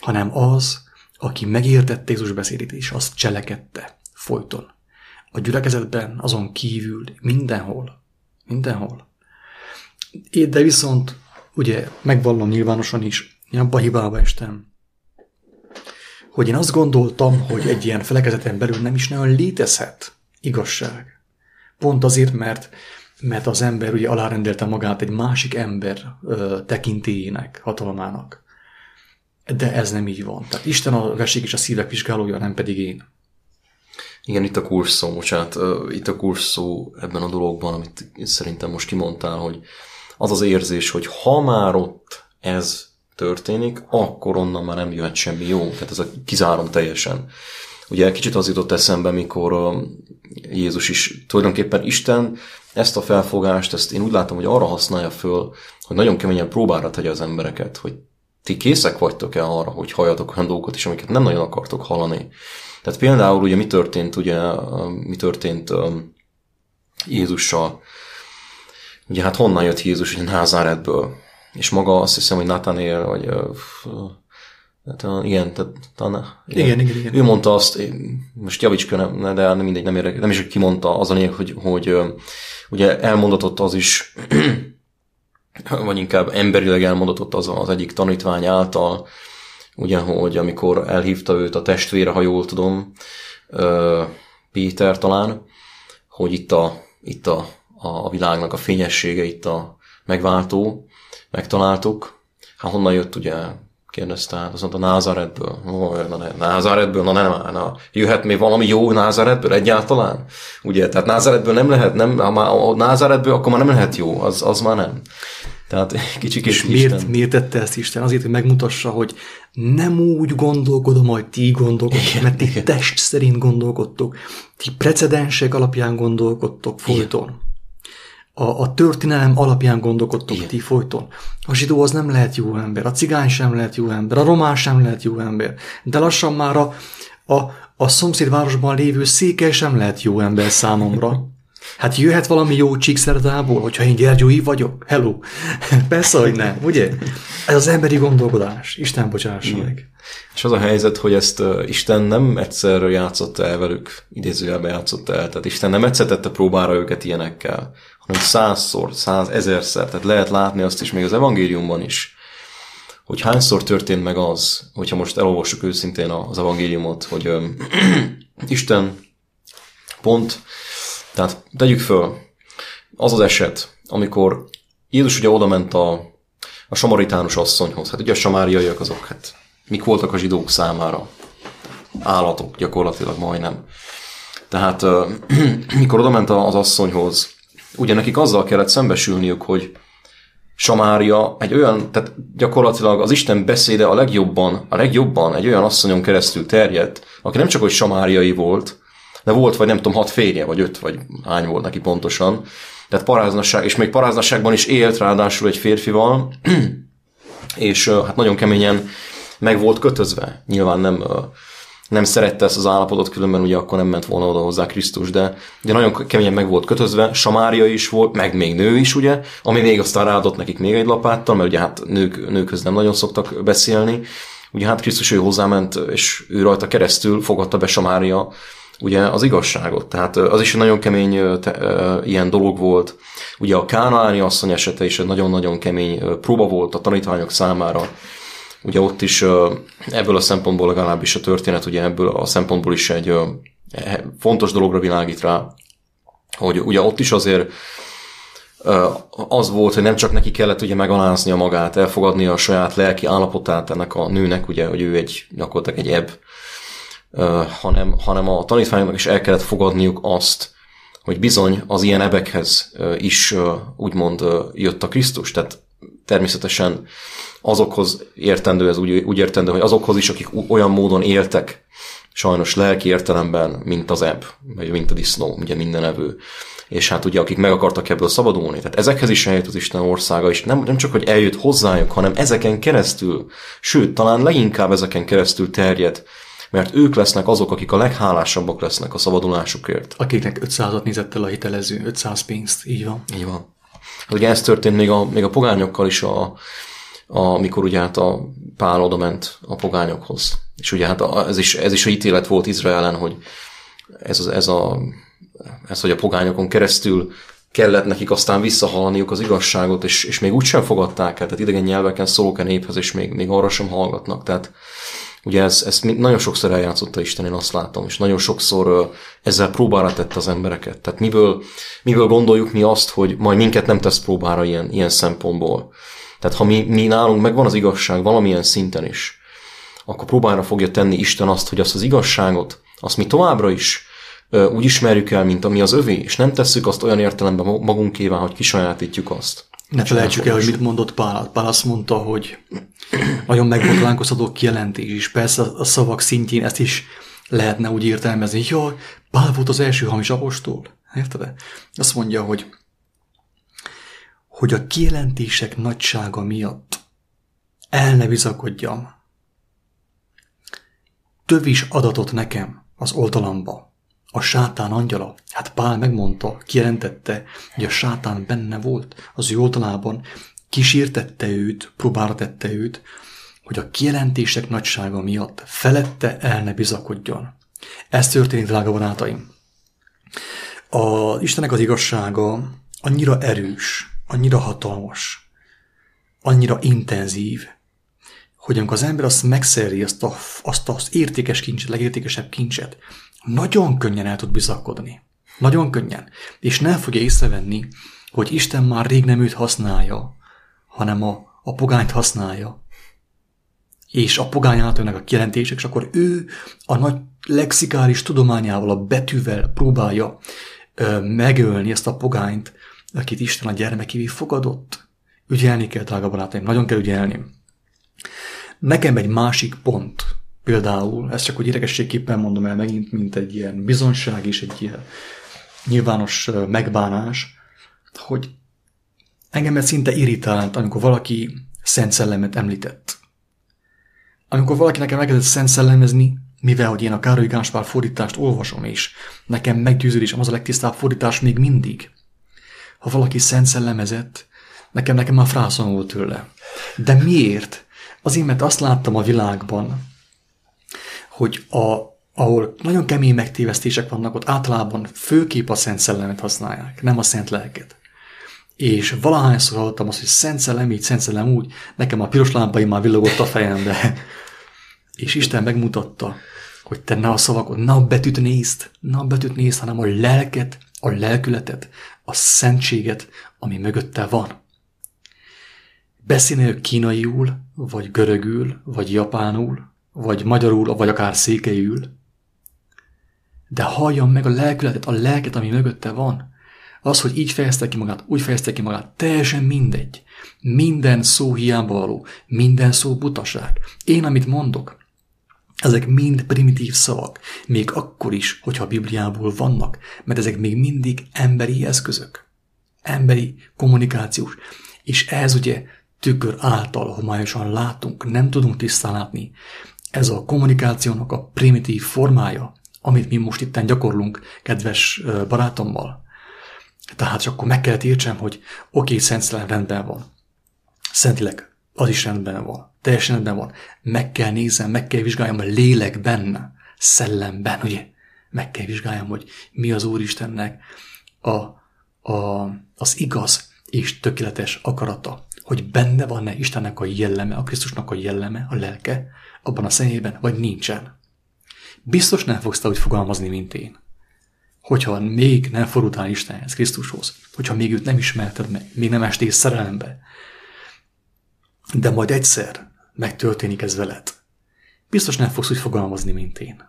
hanem az, aki megértette Jézus beszédét, és azt cselekedte folyton. A gyülekezetben, azon kívül, mindenhol. Mindenhol. De viszont, ugye, megvallom nyilvánosan is, én hibába estem, hogy én azt gondoltam, hogy egy ilyen felekezeten belül nem is nagyon létezhet igazság. Pont azért, mert, mert az ember ugye alárendelte magát egy másik ember ö, tekintélyének, hatalmának. De ez nem így van. Tehát Isten a vessék és a szívek vizsgálója, nem pedig én. Igen, itt a kursz szó, bocsánat, itt a szó ebben a dologban, amit szerintem most kimondtál, hogy az az érzés, hogy ha már ott ez történik, akkor onnan már nem jöhet semmi jó. Tehát ez a kizárom teljesen. Ugye kicsit az jutott eszembe, mikor Jézus is, tulajdonképpen Isten ezt a felfogást, ezt én úgy látom, hogy arra használja föl, hogy nagyon keményen próbára tegye az embereket, hogy ti készek vagytok-e arra, hogy halljatok olyan dolgokat is, amiket nem nagyon akartok hallani. Tehát például ugye mi történt, ugye mi történt um, Jézussal, ugye hát honnan jött Jézus, ugye Názáretből, és maga azt hiszem, hogy Nathanael, vagy uh, Hát, igen, tehát, talán, igen, igen, igen, igen. Ő mondta azt, most javíts ki, de nem mindegy, nem, érdekel, nem is, hogy kimondta az a lényeg, hogy, hogy ugye elmondatott az is, vagy inkább emberileg elmondatott az az egyik tanítvány által, ugye, hogy amikor elhívta őt a testvére, ha jól tudom, Péter talán, hogy itt a, itt a, a világnak a fényessége, itt a megváltó, megtaláltuk. Hát honnan jött ugye kérdezte, azt mondta Názaretből. Ó, na ne, Názaretből, na nem, na, jöhet még valami jó Názaretből egyáltalán? Ugye, tehát Názaretből nem lehet, nem, ha már a Názaretből, akkor már nem lehet jó, az, az már nem. Tehát kicsit És miért, miért tette ezt Isten? Azért, hogy megmutassa, hogy nem úgy gondolkodom, hogy ti gondolkodtok, mert ti igen. test szerint gondolkodtok, ti precedensek alapján gondolkodtok folyton. Igen. A, a történelem alapján gondolkodtok ti folyton. A zsidó az nem lehet jó ember, a cigány sem lehet jó ember, a román sem lehet jó ember, de lassan már a, a, a szomszédvárosban lévő székely sem lehet jó ember számomra. Hát jöhet valami jó csíkszerdából, hogyha én Gergői vagyok? Hello! Persze, hogy nem, ugye? Ez az emberi gondolkodás. Isten bocsássa meg. És az a helyzet, hogy ezt uh, Isten nem egyszer játszotta el velük, idézőjelben játszotta el, tehát Isten nem egyszer tette próbára őket ilyenekkel, hanem százszor, száz, ezerszer, tehát lehet látni azt is még az evangéliumban is, hogy hányszor történt meg az, hogyha most elolvassuk őszintén az evangéliumot, hogy um, Isten pont tehát tegyük föl, az az eset, amikor Jézus ugye oda ment a, a samaritánus asszonyhoz. Hát ugye a samáriaiak azok, hát mik voltak a zsidók számára? Állatok gyakorlatilag majdnem. Tehát mikor oda ment az asszonyhoz, ugye nekik azzal kellett szembesülniük, hogy Samária egy olyan, tehát gyakorlatilag az Isten beszéde a legjobban, a legjobban egy olyan asszonyon keresztül terjedt, aki nem csak hogy samáriai volt, de volt vagy nem tudom, hat férje, vagy öt, vagy hány volt neki pontosan. Tehát paráznasság, és még paráznasságban is élt ráadásul egy férfival, és hát nagyon keményen meg volt kötözve. Nyilván nem, nem szerette ezt az állapotot, különben ugye akkor nem ment volna oda hozzá Krisztus, de, de nagyon keményen meg volt kötözve, Samária is volt, meg még nő is, ugye, ami még aztán ráadott nekik még egy lapáttal, mert ugye hát nők, nőkhöz nem nagyon szoktak beszélni. Ugye hát Krisztus ő hozzáment, és ő rajta keresztül fogadta be Samária ugye az igazságot. Tehát az is egy nagyon kemény te, ilyen dolog volt. Ugye a Kánaáni asszony esete is egy nagyon-nagyon kemény próba volt a tanítványok számára. Ugye ott is ebből a szempontból legalábbis a történet, ugye ebből a szempontból is egy fontos dologra világít rá, hogy ugye ott is azért az volt, hogy nem csak neki kellett ugye megaláznia magát, elfogadni a saját lelki állapotát ennek a nőnek, ugye, hogy ő egy gyakorlatilag egy ebb, hanem, hanem a tanítványoknak is el kellett fogadniuk azt, hogy bizony az ilyen ebekhez is úgymond jött a Krisztus. Tehát természetesen azokhoz értendő, ez úgy, úgy értendő, hogy azokhoz is, akik olyan módon éltek, sajnos lelki értelemben, mint az ebb, vagy mint a disznó, ugye minden evő. És hát ugye, akik meg akartak ebből szabadulni. Tehát ezekhez is eljött az Isten országa, és nem, nem csak, hogy eljött hozzájuk, hanem ezeken keresztül, sőt, talán leginkább ezeken keresztül terjed mert ők lesznek azok, akik a leghálásabbak lesznek a szabadulásukért. Akiknek 500-at nézett el a hitelező, 500 pénzt, így van. Így van. Ugye ez történt még a, még a pogányokkal is, a, a, amikor ugye hát a Pál oda ment a pogányokhoz. És ugye hát a, ez, is, ez is a ítélet volt Izraelen, hogy ez, ez, a, ez, hogy a pogányokon keresztül kellett nekik aztán visszahalaniuk az igazságot, és, és még úgysem fogadták el, tehát idegen nyelveken szólok a néphez, és még, még arra sem hallgatnak. Tehát Ugye ez, nagyon sokszor eljátszotta Isten, én azt látom, és nagyon sokszor ezzel próbára tette az embereket. Tehát miből, miből gondoljuk mi azt, hogy majd minket nem tesz próbára ilyen, ilyen szempontból. Tehát ha mi, mi nálunk megvan az igazság valamilyen szinten is, akkor próbára fogja tenni Isten azt, hogy azt az igazságot, azt mi továbbra is úgy ismerjük el, mint ami az övé, és nem tesszük azt olyan értelemben magunkével, hogy kisajátítjuk azt. Ne felejtsük el, hogy mit mondott Pál. Pál azt mondta, hogy nagyon megbotlánkoztató kijelentés is. Persze a szavak szintjén ezt is lehetne úgy értelmezni, hogy Pál volt az első hamis apostol. Érted? Azt mondja, hogy hogy a kijelentések nagysága miatt el ne bizakodjam. Tövis adatot nekem az oltalamba, a sátán angyala. Hát Pál megmondta, kijelentette, hogy a sátán benne volt az ő oldalában, kísértette őt, próbára tette őt, hogy a kijelentések nagysága miatt felette el ne bizakodjon. Ez történik, drága barátaim. A Istenek az igazsága annyira erős, annyira hatalmas, annyira intenzív, hogy amikor az ember azt megszerzi, azt, a, azt az értékes kincset, legértékesebb kincset, nagyon könnyen el tud bizakodni. Nagyon könnyen. És nem fogja észrevenni, hogy Isten már rég nem őt használja, hanem a, a pogányt használja. És a pogány által a kijelentések, és akkor ő a nagy lexikális tudományával, a betűvel próbálja ö, megölni ezt a pogányt, akit Isten a gyermekévé fogadott. Ügyelni kell, drága barátaim, nagyon kell ügyelni. Nekem egy másik pont, Például, ezt csak hogy idegességképpen mondom el megint, mint egy ilyen bizonság és egy ilyen nyilvános megbánás, hogy engemet szinte irritált, amikor valaki Szent Szellemet említett. Amikor valaki nekem elkezdett Szent Szellemezni, mivel hogy én a Károly Gáspár fordítást olvasom, és nekem meggyőződésem az a legtisztább fordítás még mindig. Ha valaki Szent Szellemezett, nekem nekem már frászom volt tőle. De miért? Azért, mert azt láttam a világban, hogy a, ahol nagyon kemény megtévesztések vannak, ott általában főképp a Szent Szellemet használják, nem a Szent Lelket. És valahányszor hallottam azt, hogy Szent Szellem így, Szent Szellem úgy, nekem a piros lámpaim már villogott a fejembe. És Isten megmutatta, hogy te ne a szavakot, ne a betűt nézd, ne a betűt nézd, hanem a lelket, a lelkületet, a szentséget, ami mögötte van. Beszélnél kínaiul, vagy görögül, vagy japánul, vagy magyarul, vagy akár székeiül, de halljam meg a lelkületet, a lelket, ami mögötte van. Az, hogy így fejezte ki magát, úgy fejezte ki magát, teljesen mindegy. Minden szó hiába való, minden szó butaság. Én, amit mondok, ezek mind primitív szavak, még akkor is, hogyha a Bibliából vannak, mert ezek még mindig emberi eszközök. Emberi kommunikációs. És ez ugye tükör által homályosan látunk, nem tudunk tisztán látni. Ez a kommunikációnak a primitív formája, amit mi most itt gyakorlunk kedves barátommal. Tehát csak akkor meg kellett értsem, hogy oké, okay, Szent rendben van. Szentileg az is rendben van. Teljesen rendben van. Meg kell nézem, meg kell vizsgáljam a lélekben, szellemben, ugye? Meg kell vizsgáljam, hogy mi az Úristennek a, a, az igaz és tökéletes akarata. Hogy benne van-e Istennek a jelleme, a Krisztusnak a jelleme, a lelke, abban a személyben, vagy nincsen. Biztos nem fogsz te úgy fogalmazni, mint én. Hogyha még nem fordultál Istenhez, Krisztushoz, hogyha még őt nem ismerted meg, még nem estél szerelembe, de majd egyszer megtörténik ez veled. Biztos nem fogsz úgy fogalmazni, mint én.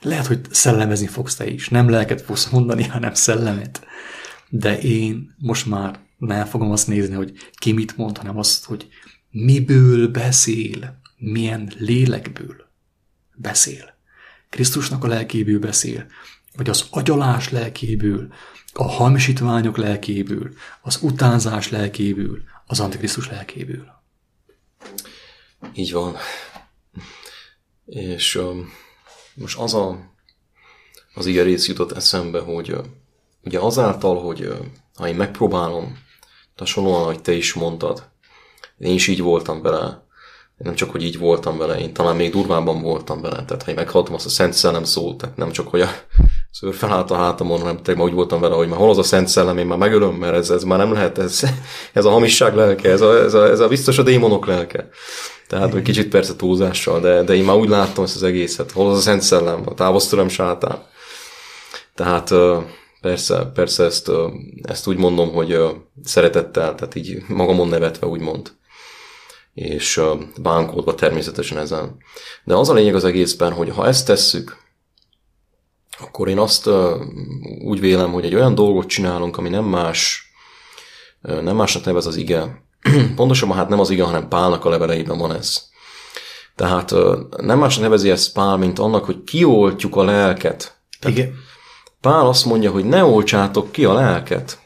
Lehet, hogy szellemezni fogsz te is. Nem lelket fogsz mondani, hanem szellemet. De én most már nem fogom azt nézni, hogy ki mit mond, hanem azt, hogy miből beszél, milyen lélekből beszél. Krisztusnak a lelkéből beszél, vagy az agyalás lelkéből, a hamisítványok lelkéből, az utánzás lelkéből, az Antikrisztus lelkéből. Így van. És um, most az a, az ilyen rész jutott eszembe, hogy uh, ugye azáltal, hogy uh, ha én megpróbálom, hasonlóan, ahogy te is mondtad, én is így voltam vele, nem csak, hogy így voltam vele, én talán még durvábban voltam vele. Tehát, ha én meghallottam azt a Szent Szellem szót, tehát nem csak, hogy a szőr felállt a hátamon, hanem tényleg úgy voltam vele, hogy már hol az a Szent Szellem, én már megölöm, mert ez, ez már nem lehet, ez, ez a hamisság lelke, ez a, ez, a, ez a biztos a démonok lelke. Tehát, hogy kicsit persze túlzással, de, de én már úgy láttam ezt az egészet. Hol az a Szent Szellem, a távoztőlem sátán. Tehát persze, persze ezt, ezt úgy mondom, hogy szeretettel, tehát így magamon nevetve úgymond és bánkódva természetesen ezen. De az a lényeg az egészben, hogy ha ezt tesszük, akkor én azt úgy vélem, hogy egy olyan dolgot csinálunk, ami nem más, nem másnak nevez az ige. Pontosabban hát nem az ige, hanem Pálnak a leveleiben van ez. Tehát nem másnak nevezi ezt Pál, mint annak, hogy kioltjuk a lelket. Tehát Igen. Pál azt mondja, hogy ne oltsátok ki a lelket,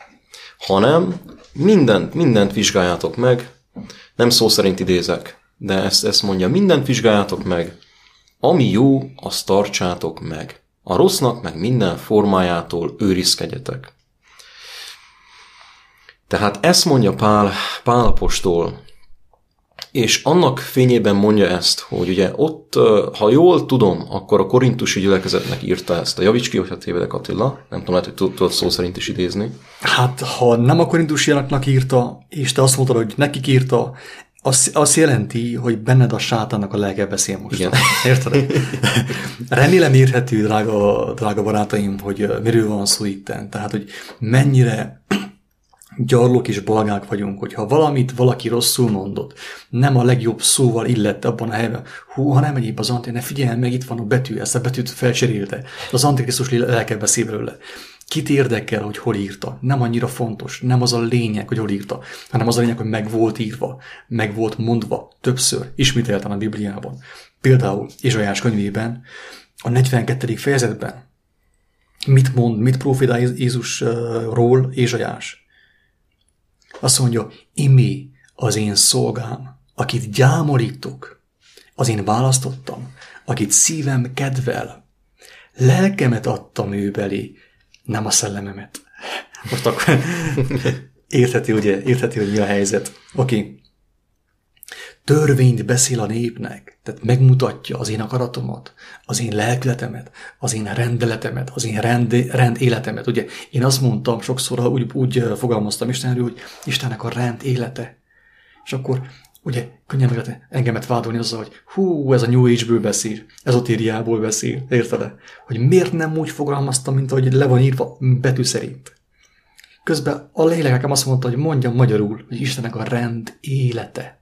hanem mindent, mindent vizsgáljátok meg, nem szó szerint idézek, de ezt, ezt mondja, mindent vizsgáljátok meg, ami jó, azt tartsátok meg. A rossznak meg minden formájától őrizkedjetek. Tehát ezt mondja Pál, Pál apostol, és annak fényében mondja ezt, hogy ugye ott, ha jól tudom, akkor a korintusi gyülekezetnek írta ezt. A javíts ki, hogyha tévedek Attila. Nem tudom, lehet, hogy tudod szó szerint is idézni. Hát, ha nem a korintusiaknak írta, és te azt mondod, hogy nekik írta, az, az jelenti, hogy benned a sátának a lelke beszél most. Igen. Érted? Remélem érhető, drága, drága barátaim, hogy miről van szó itt. Tehát, hogy mennyire gyarlók és balgák vagyunk, hogyha valamit valaki rosszul mondott, nem a legjobb szóval illett abban a helyben, hú, ha nem egyéb az ne figyelj meg, itt van a betű, ezt a betűt felcserélte. Az antikrisztus lelke beszél belőle. Kit érdekel, hogy hol írta? Nem annyira fontos, nem az a lényeg, hogy hol írta, hanem az a lényeg, hogy meg volt írva, meg volt mondva többször, ismételten a Bibliában. Például Izsajás könyvében, a 42. fejezetben, Mit mond, mit profitál Jézusról Ézsajás? Azt mondja, imé az én szolgám, akit gyámolítok, az én választottam, akit szívem kedvel, lelkemet adtam ő belé, nem a szellememet. Most akkor értheti, ugye, értheti, hogy mi a helyzet. Oké. Okay. Törvényt beszél a népnek, tehát megmutatja az én akaratomat, az én lelkületemet, az én rendeletemet, az én rend, rend életemet. Ugye én azt mondtam, sokszor úgy, úgy fogalmaztam Istenről, hogy Istennek a rend élete. És akkor ugye könnyen meg engemet vádolni azzal, hogy hú, ez a New Age-ből beszél, ezotériából beszél, érted-e? Hogy miért nem úgy fogalmaztam, mint ahogy le van írva betű szerint. Közben a lélek nekem azt mondta, hogy mondjam magyarul, hogy Istennek a rend élete.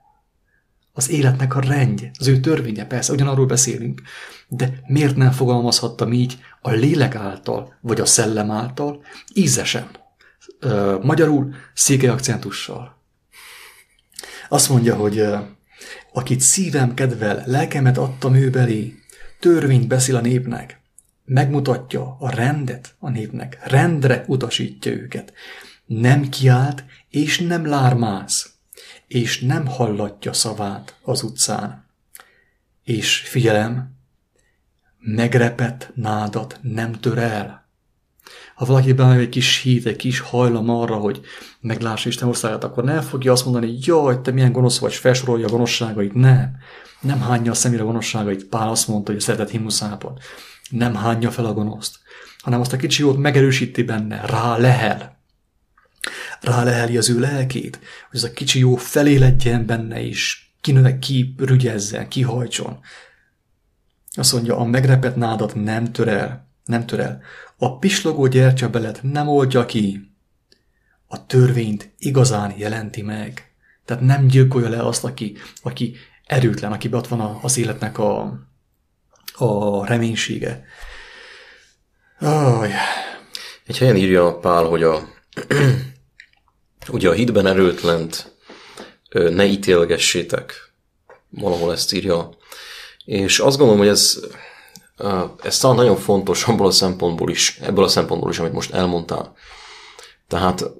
Az életnek a rendje, az ő törvénye, persze, ugyanarról beszélünk, de miért nem fogalmazhattam így a lélek által, vagy a szellem által, ízesen, magyarul, székely akcentussal. Azt mondja, hogy akit szívem kedvel, lelkemet adtam ő belé, törvényt beszél a népnek, megmutatja a rendet a népnek, rendre utasítja őket. Nem kiált és nem lármász, és nem hallatja szavát az utcán. És figyelem, megrepett nádat nem tör el. Ha valakiben egy kis hív, egy kis hajlam arra, hogy meglássa Isten országát, akkor ne fogja azt mondani, jaj, te milyen gonosz vagy, felsorolja a gonoszságait. Nem. Nem hányja a szemére a gonoszságait. Pál azt mondta, hogy a szeretet himnuszában. Nem hányja fel a gonoszt, hanem azt a kicsi jót megerősíti benne, rá lehel. Rá leheli az ő lelkét, hogy ez a kicsi jó feléledjen benne is, kinőnek kirügyezzen, kihajtson. Azt mondja, a megrepet nádat nem tör el, nem tör el. A pislogó gyertyabelet nem oldja ki. A törvényt igazán jelenti meg. Tehát nem gyilkolja le azt, aki, aki erőtlen, aki ott van az életnek a, a reménysége. Oh, Egy helyen írja Pál, hogy a, ugye a hitben erőtlent ne ítélgessétek. Valahol ezt írja. És azt gondolom, hogy ez ez talán nagyon fontos abból a szempontból is, ebből a szempontból is, amit most elmondtál. Tehát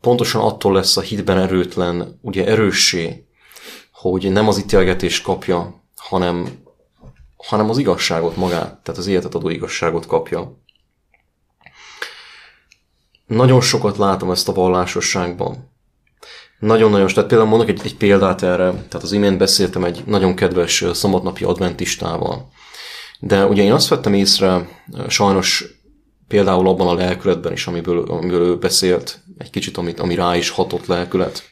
pontosan attól lesz a hitben erőtlen, ugye erőssé, hogy nem az ítélgetést kapja, hanem, hanem az igazságot magát, tehát az életet adó igazságot kapja. Nagyon sokat látom ezt a vallásosságban. Nagyon-nagyon, tehát például mondok egy, egy példát erre, tehát az imént beszéltem egy nagyon kedves szombatnapi adventistával, de ugye én azt vettem észre, sajnos például abban a lelkületben is, amiből, amiből ő beszélt, egy kicsit, amit, ami rá is hatott lelkület,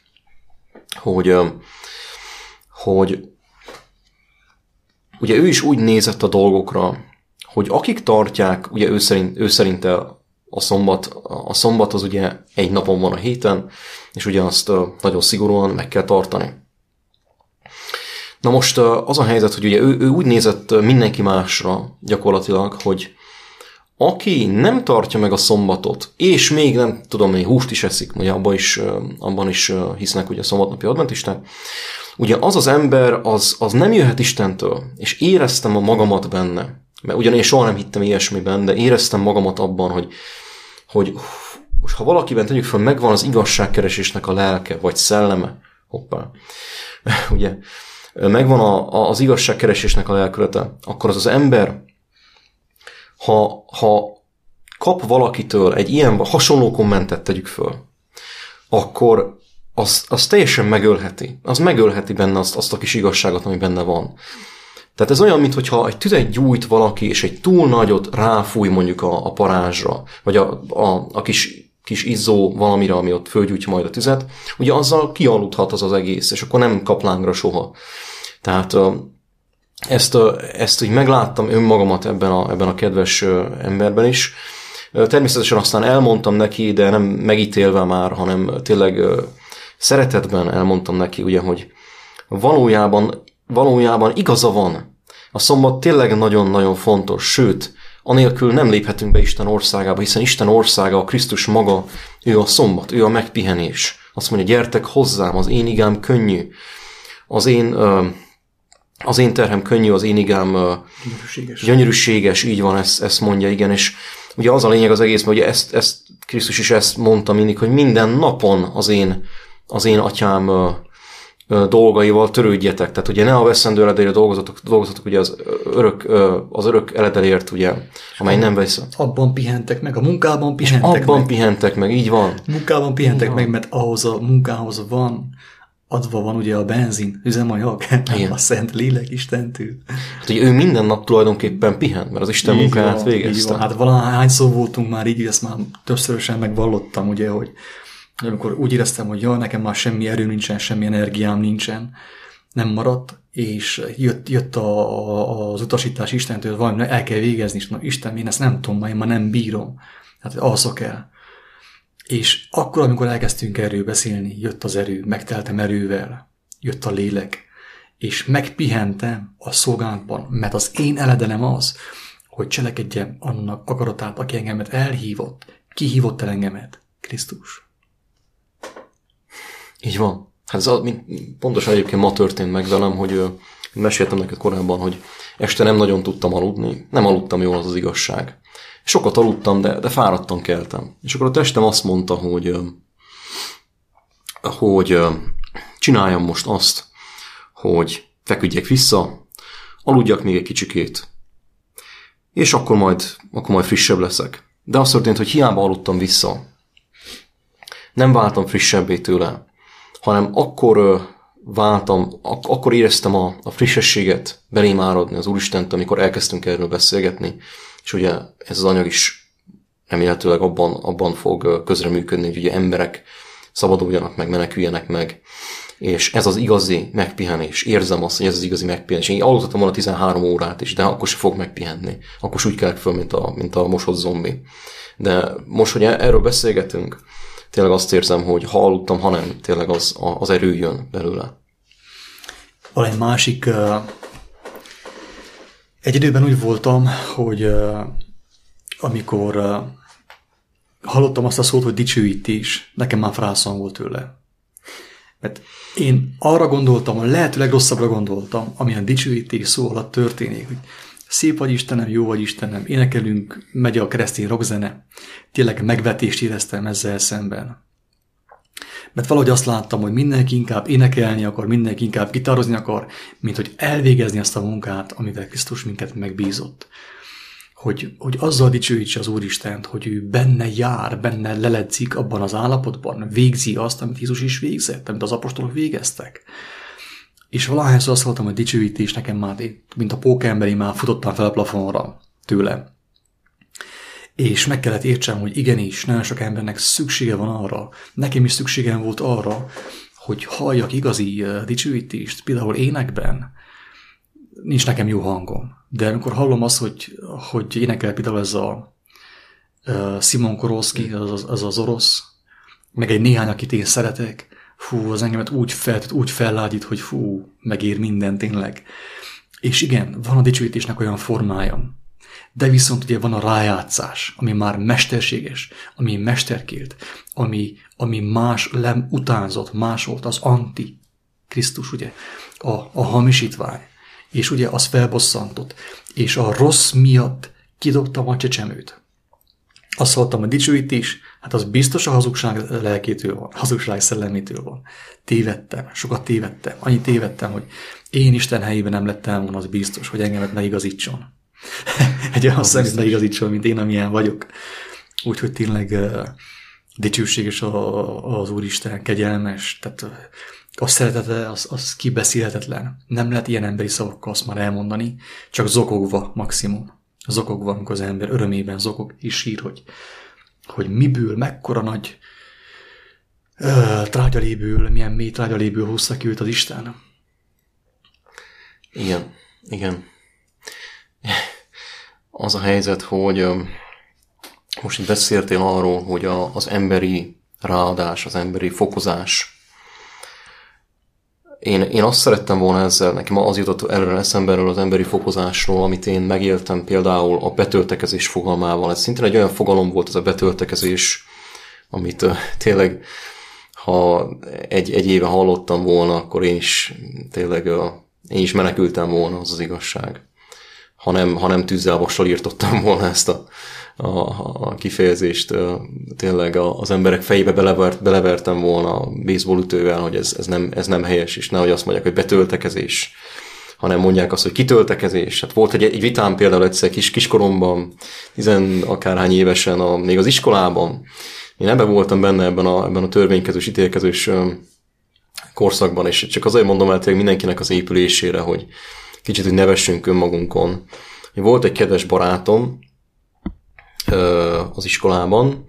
hogy, hogy ugye ő is úgy nézett a dolgokra, hogy akik tartják, ugye ő, szerint, ő szerinte a szombat, a szombat az ugye egy napon van a héten, és ugye azt nagyon szigorúan meg kell tartani. Na most az a helyzet, hogy ugye ő, ő úgy nézett mindenki másra gyakorlatilag, hogy aki nem tartja meg a szombatot, és még nem tudom, hogy húst is eszik, ugye abban is, abban is hisznek ugye a szombatnapi adventisták, ugye az az ember, az, az nem jöhet Istentől, és éreztem a magamat benne, mert ugyan én soha nem hittem ilyesmiben, de éreztem magamat abban, hogy, hogy most ha valakiben tegyük fel, megvan az igazságkeresésnek a lelke, vagy szelleme, hoppá, ugye, megvan a, a, az igazságkeresésnek a lelkülete, akkor az az ember, ha, ha kap valakitől egy ilyen hasonló kommentet tegyük föl, akkor az, az teljesen megölheti. Az megölheti benne azt, azt a kis igazságot, ami benne van. Tehát ez olyan, mintha egy tüzet gyújt valaki, és egy túl nagyot ráfúj mondjuk a, a parázsra, vagy a, a, a kis, kis izzó valamire, ami ott fölgyújtja majd a tüzet, ugye azzal kialudhat az az egész, és akkor nem kap lángra soha. Tehát ezt, ezt úgy megláttam önmagamat ebben a, ebben a kedves emberben is. Természetesen aztán elmondtam neki, de nem megítélve már, hanem tényleg szeretetben elmondtam neki, ugye, hogy valójában, valójában igaza van. A szombat tényleg nagyon-nagyon fontos, sőt, anélkül nem léphetünk be Isten országába, hiszen Isten országa, a Krisztus maga, ő a szombat, ő a megpihenés. Azt mondja, gyertek hozzám, az én igám könnyű, az én az én terhem könnyű, az én igám gyönyörűséges. gyönyörűséges, így van, ezt, ezt mondja, igen, és ugye az a lényeg az egész, hogy ezt, ezt Krisztus is ezt mondta mindig, hogy minden napon az én, az én atyám dolgaival törődjetek. Tehát ugye ne a veszendő eledére dolgozatok, dolgozatok ugye az örök, az örök eledelért, ugye, amely nem vesz. Abban pihentek meg, a munkában pihentek abban meg. pihentek meg, így van. Munkában pihentek van. meg, mert ahhoz a munkához van adva van ugye a benzin, üzemanyag, Igen. a szent lélek Istentől. Hát ugye ő minden nap tulajdonképpen pihent, mert az Isten munkáját végezte. Így van. Hát valahány szó voltunk már így, ezt már többszörösen megvallottam, ugye, hogy amikor úgy éreztem, hogy ja, nekem már semmi erő nincsen, semmi energiám nincsen, nem maradt, és jött, jött a, a, az utasítás Istentől, hogy valami el kell végezni, és mondom, Isten, én ezt nem tudom, én már nem bírom. Hát alszok el. És akkor, amikor elkezdtünk erről beszélni, jött az erő, megteltem erővel, jött a lélek, és megpihentem a szolgálatban, mert az én eledelem az, hogy cselekedjem annak akaratát, aki engemet elhívott. Ki hívott el engemet? Krisztus. Így van. Hát ez a, pontosan egyébként ma történt meg velem, hogy meséltem neked korábban, hogy este nem nagyon tudtam aludni, nem aludtam jól az az igazság. Sokat aludtam, de, de fáradtan keltem. És akkor a testem azt mondta, hogy, hogy csináljam most azt, hogy feküdjek vissza, aludjak még egy kicsikét, és akkor majd, akkor majd frissebb leszek. De az történt, hogy hiába aludtam vissza. Nem váltam frissebbé tőle, hanem akkor váltam, ak- akkor éreztem a, a frissességet belém áradni az Úristent, amikor elkezdtünk erről beszélgetni, és ugye ez az anyag is remélhetőleg abban, abban fog közreműködni, hogy ugye emberek szabaduljanak meg, meneküljenek meg, és ez az igazi megpihenés. Érzem azt, hogy ez az igazi megpihenés. Én aludtam volna 13 órát is, de akkor se fog megpihenni. Akkor úgy kell föl, mint a, mint a mosott zombi. De most, hogy erről beszélgetünk, tényleg azt érzem, hogy ha aludtam, ha tényleg az, az erő jön belőle. Van egy másik egy időben úgy voltam, hogy amikor hallottam azt a szót, hogy dicsőítés, nekem már frászom volt tőle. Mert én arra gondoltam, a lehető legrosszabbra gondoltam, ami a dicsőítés szó alatt történik, hogy szép vagy Istenem, jó vagy Istenem, énekelünk, megy a keresztény rockzene. Tényleg megvetést éreztem ezzel szemben mert valahogy azt láttam, hogy mindenki inkább énekelni akar, mindenki inkább gitározni akar, mint hogy elvégezni azt a munkát, amivel Krisztus minket megbízott. Hogy, hogy azzal dicsőítse az Úristent, hogy ő benne jár, benne leledzik abban az állapotban, végzi azt, amit Jézus is végzett, amit az apostolok végeztek. És valahányszor azt hallottam, hogy dicsőítés nekem már, mint a pókemberi, már futottam fel a plafonra tőle. És meg kellett értsem, hogy igenis, nagyon sok embernek szüksége van arra, nekem is szükségem volt arra, hogy halljak igazi dicsőítést, például énekben, nincs nekem jó hangom, de amikor hallom azt, hogy, hogy énekel például ez a Simon Korowski, az, az, az az orosz, meg egy néhány, akit én szeretek, fú, az engemet úgy fel, úgy fellágyít, hogy fú, megér minden tényleg. És igen, van a dicsőítésnek olyan formája, de viszont ugye van a rájátszás, ami már mesterséges, ami mesterkélt, ami, ami más lem utánzott, másolt, az anti Krisztus, ugye, a, a hamisítvány, és ugye az felbosszantott, és a rossz miatt kidobtam a csecsemőt. Azt hallottam a dicsőítés, hát az biztos a hazugság lelkétől van, hazugság szellemétől van. Tévedtem, sokat tévedtem, annyit tévedtem, hogy én Isten helyében nem lettem volna, az biztos, hogy engemet megigazítson. egy olyan szemét igazítson, mint én, amilyen vagyok. Úgyhogy tényleg uh, dicsőséges a, az Úristen, kegyelmes, tehát a szeretete az, az kibeszélhetetlen. Nem lehet ilyen emberi szavakkal azt már elmondani, csak zokogva maximum. Zokogva, amikor az ember örömében zokog, és sír, hogy, hogy miből, mekkora nagy uh, trágyaléből, milyen mély trágyaléből húzta ki őt az Isten. Igen, igen az a helyzet, hogy most itt beszéltél arról, hogy a, az emberi ráadás, az emberi fokozás. Én, én azt szerettem volna ezzel, nekem az jutott előre eszembe erről az emberi fokozásról, amit én megéltem például a betöltekezés fogalmával. Ez szintén egy olyan fogalom volt ez a betöltekezés, amit uh, tényleg, ha egy, egy éve hallottam volna, akkor én is tényleg uh, én is menekültem volna, az az igazság hanem, hanem tűzzel vassal írtottam volna ezt a, a, a kifejezést tényleg az emberek fejébe belevert, belevertem volna a baseball ütővel, hogy ez, ez, nem, ez nem helyes, és nehogy azt mondják, hogy betöltekezés, hanem mondják azt, hogy kitöltekezés. Hát volt egy, egy vitám például egyszer kis, kiskoromban, tizen akárhány évesen, a, még az iskolában, én ebben voltam benne ebben a, ebben a törvénykezős, ítélkezős korszakban, és csak azért mondom el tényleg mindenkinek az épülésére, hogy kicsit, hogy nevessünk önmagunkon. Volt egy kedves barátom az iskolában,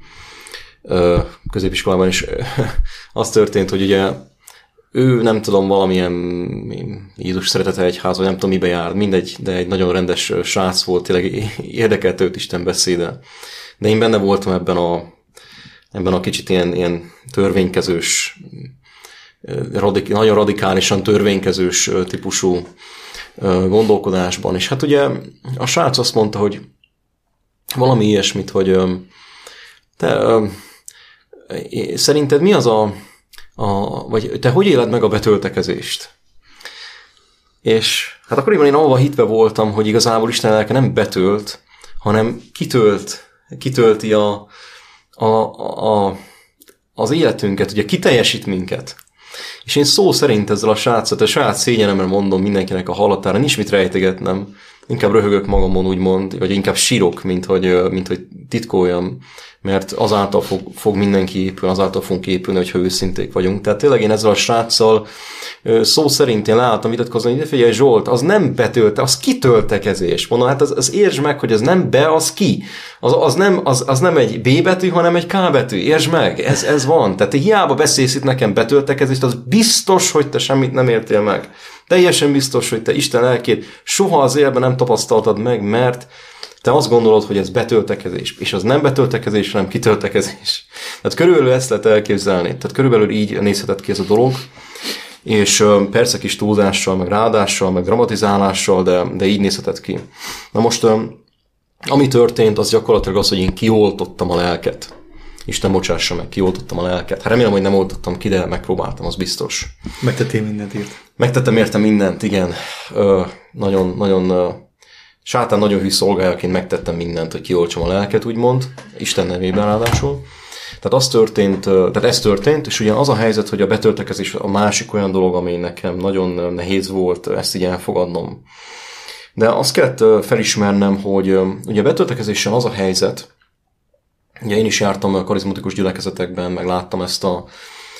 középiskolában, is az történt, hogy ugye ő nem tudom, valamilyen Jézus szeretete egyház, vagy nem tudom, mibe jár, mindegy, de egy nagyon rendes srác volt, tényleg érdekelt őt Isten beszéde. De én benne voltam ebben a, ebben a kicsit ilyen, ilyen törvénykezős, radik, nagyon radikálisan törvénykezős típusú gondolkodásban. És hát ugye a srác azt mondta, hogy valami ilyesmit, hogy te szerinted mi az a, a, vagy te hogy éled meg a betöltekezést? És hát akkoriban én avval hitve voltam, hogy igazából Isten lelke nem betölt, hanem kitölt, kitölti a, a, a, az életünket, ugye kiteljesít minket. És én szó szerint ezzel a srácot, a saját szégyenemre mondom mindenkinek a hallatára, nincs mit rejtegetnem, inkább röhögök magamon úgymond, vagy inkább sírok, mint hogy, mint hogy titkoljam, mert azáltal fog, fog mindenki épülni, azáltal fogunk épülni, hogyha őszinték vagyunk. Tehát tényleg én ezzel a sráccal szó szerint én leálltam vitatkozni, hogy figyelj Zsolt, az nem betölte, az kitöltekezés. Mondom, hát az, az értsd meg, hogy az nem be, az ki. Az, az, nem, az, az nem egy B betű, hanem egy K betű. Értsd meg, ez, ez van. Tehát te hiába beszélsz itt nekem betöltekezést, az biztos, hogy te semmit nem értél meg. Teljesen biztos, hogy te Isten lelkét soha az élben nem tapasztaltad meg, mert te azt gondolod, hogy ez betöltekezés, és az nem betöltekezés, hanem kitöltekezés. Tehát körülbelül ezt lehet elképzelni. Tehát körülbelül így nézhetett ki ez a dolog, és persze kis túlzással, meg ráadással, meg dramatizálással, de, de így nézhetett ki. Na most, ami történt, az gyakorlatilag az, hogy én kioltottam a lelket. Isten bocsássa meg, kioltottam a lelket. Hát remélem, hogy nem oltottam ki, de megpróbáltam, az biztos. Megtettél mindent írt. Megtettem érte mindent, igen. Ö, nagyon, nagyon ö, sátán nagyon hű szolgájaként megtettem mindent, hogy kioltsam a lelket, úgymond, Isten nevében ráadásul. Tehát az történt, tehát ez történt, és ugyan az a helyzet, hogy a betöltekezés a másik olyan dolog, ami nekem nagyon nehéz volt ezt így elfogadnom. De azt kellett felismernem, hogy ugye a betöltekezéssel az a helyzet, ugye én is jártam a karizmatikus gyülekezetekben, meg láttam ezt a,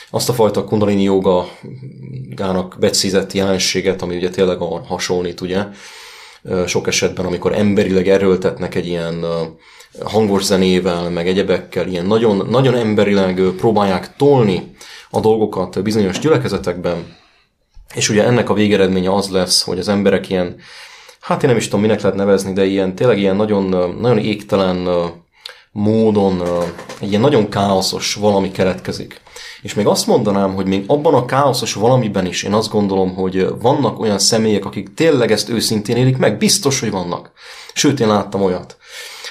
azt a fajta kundalini jogának becízett jelenséget, ami ugye tényleg hasonlít, ugye, sok esetben, amikor emberileg erőltetnek egy ilyen hangos zenével, meg egyebekkel, ilyen nagyon, nagyon emberileg próbálják tolni a dolgokat bizonyos gyülekezetekben, és ugye ennek a végeredménye az lesz, hogy az emberek ilyen, hát én nem is tudom, minek lehet nevezni, de ilyen tényleg ilyen nagyon, nagyon égtelen módon, egy ilyen nagyon káoszos valami keletkezik. És még azt mondanám, hogy még abban a káoszos valamiben is én azt gondolom, hogy vannak olyan személyek, akik tényleg ezt őszintén élik meg, biztos, hogy vannak. Sőt, én láttam olyat.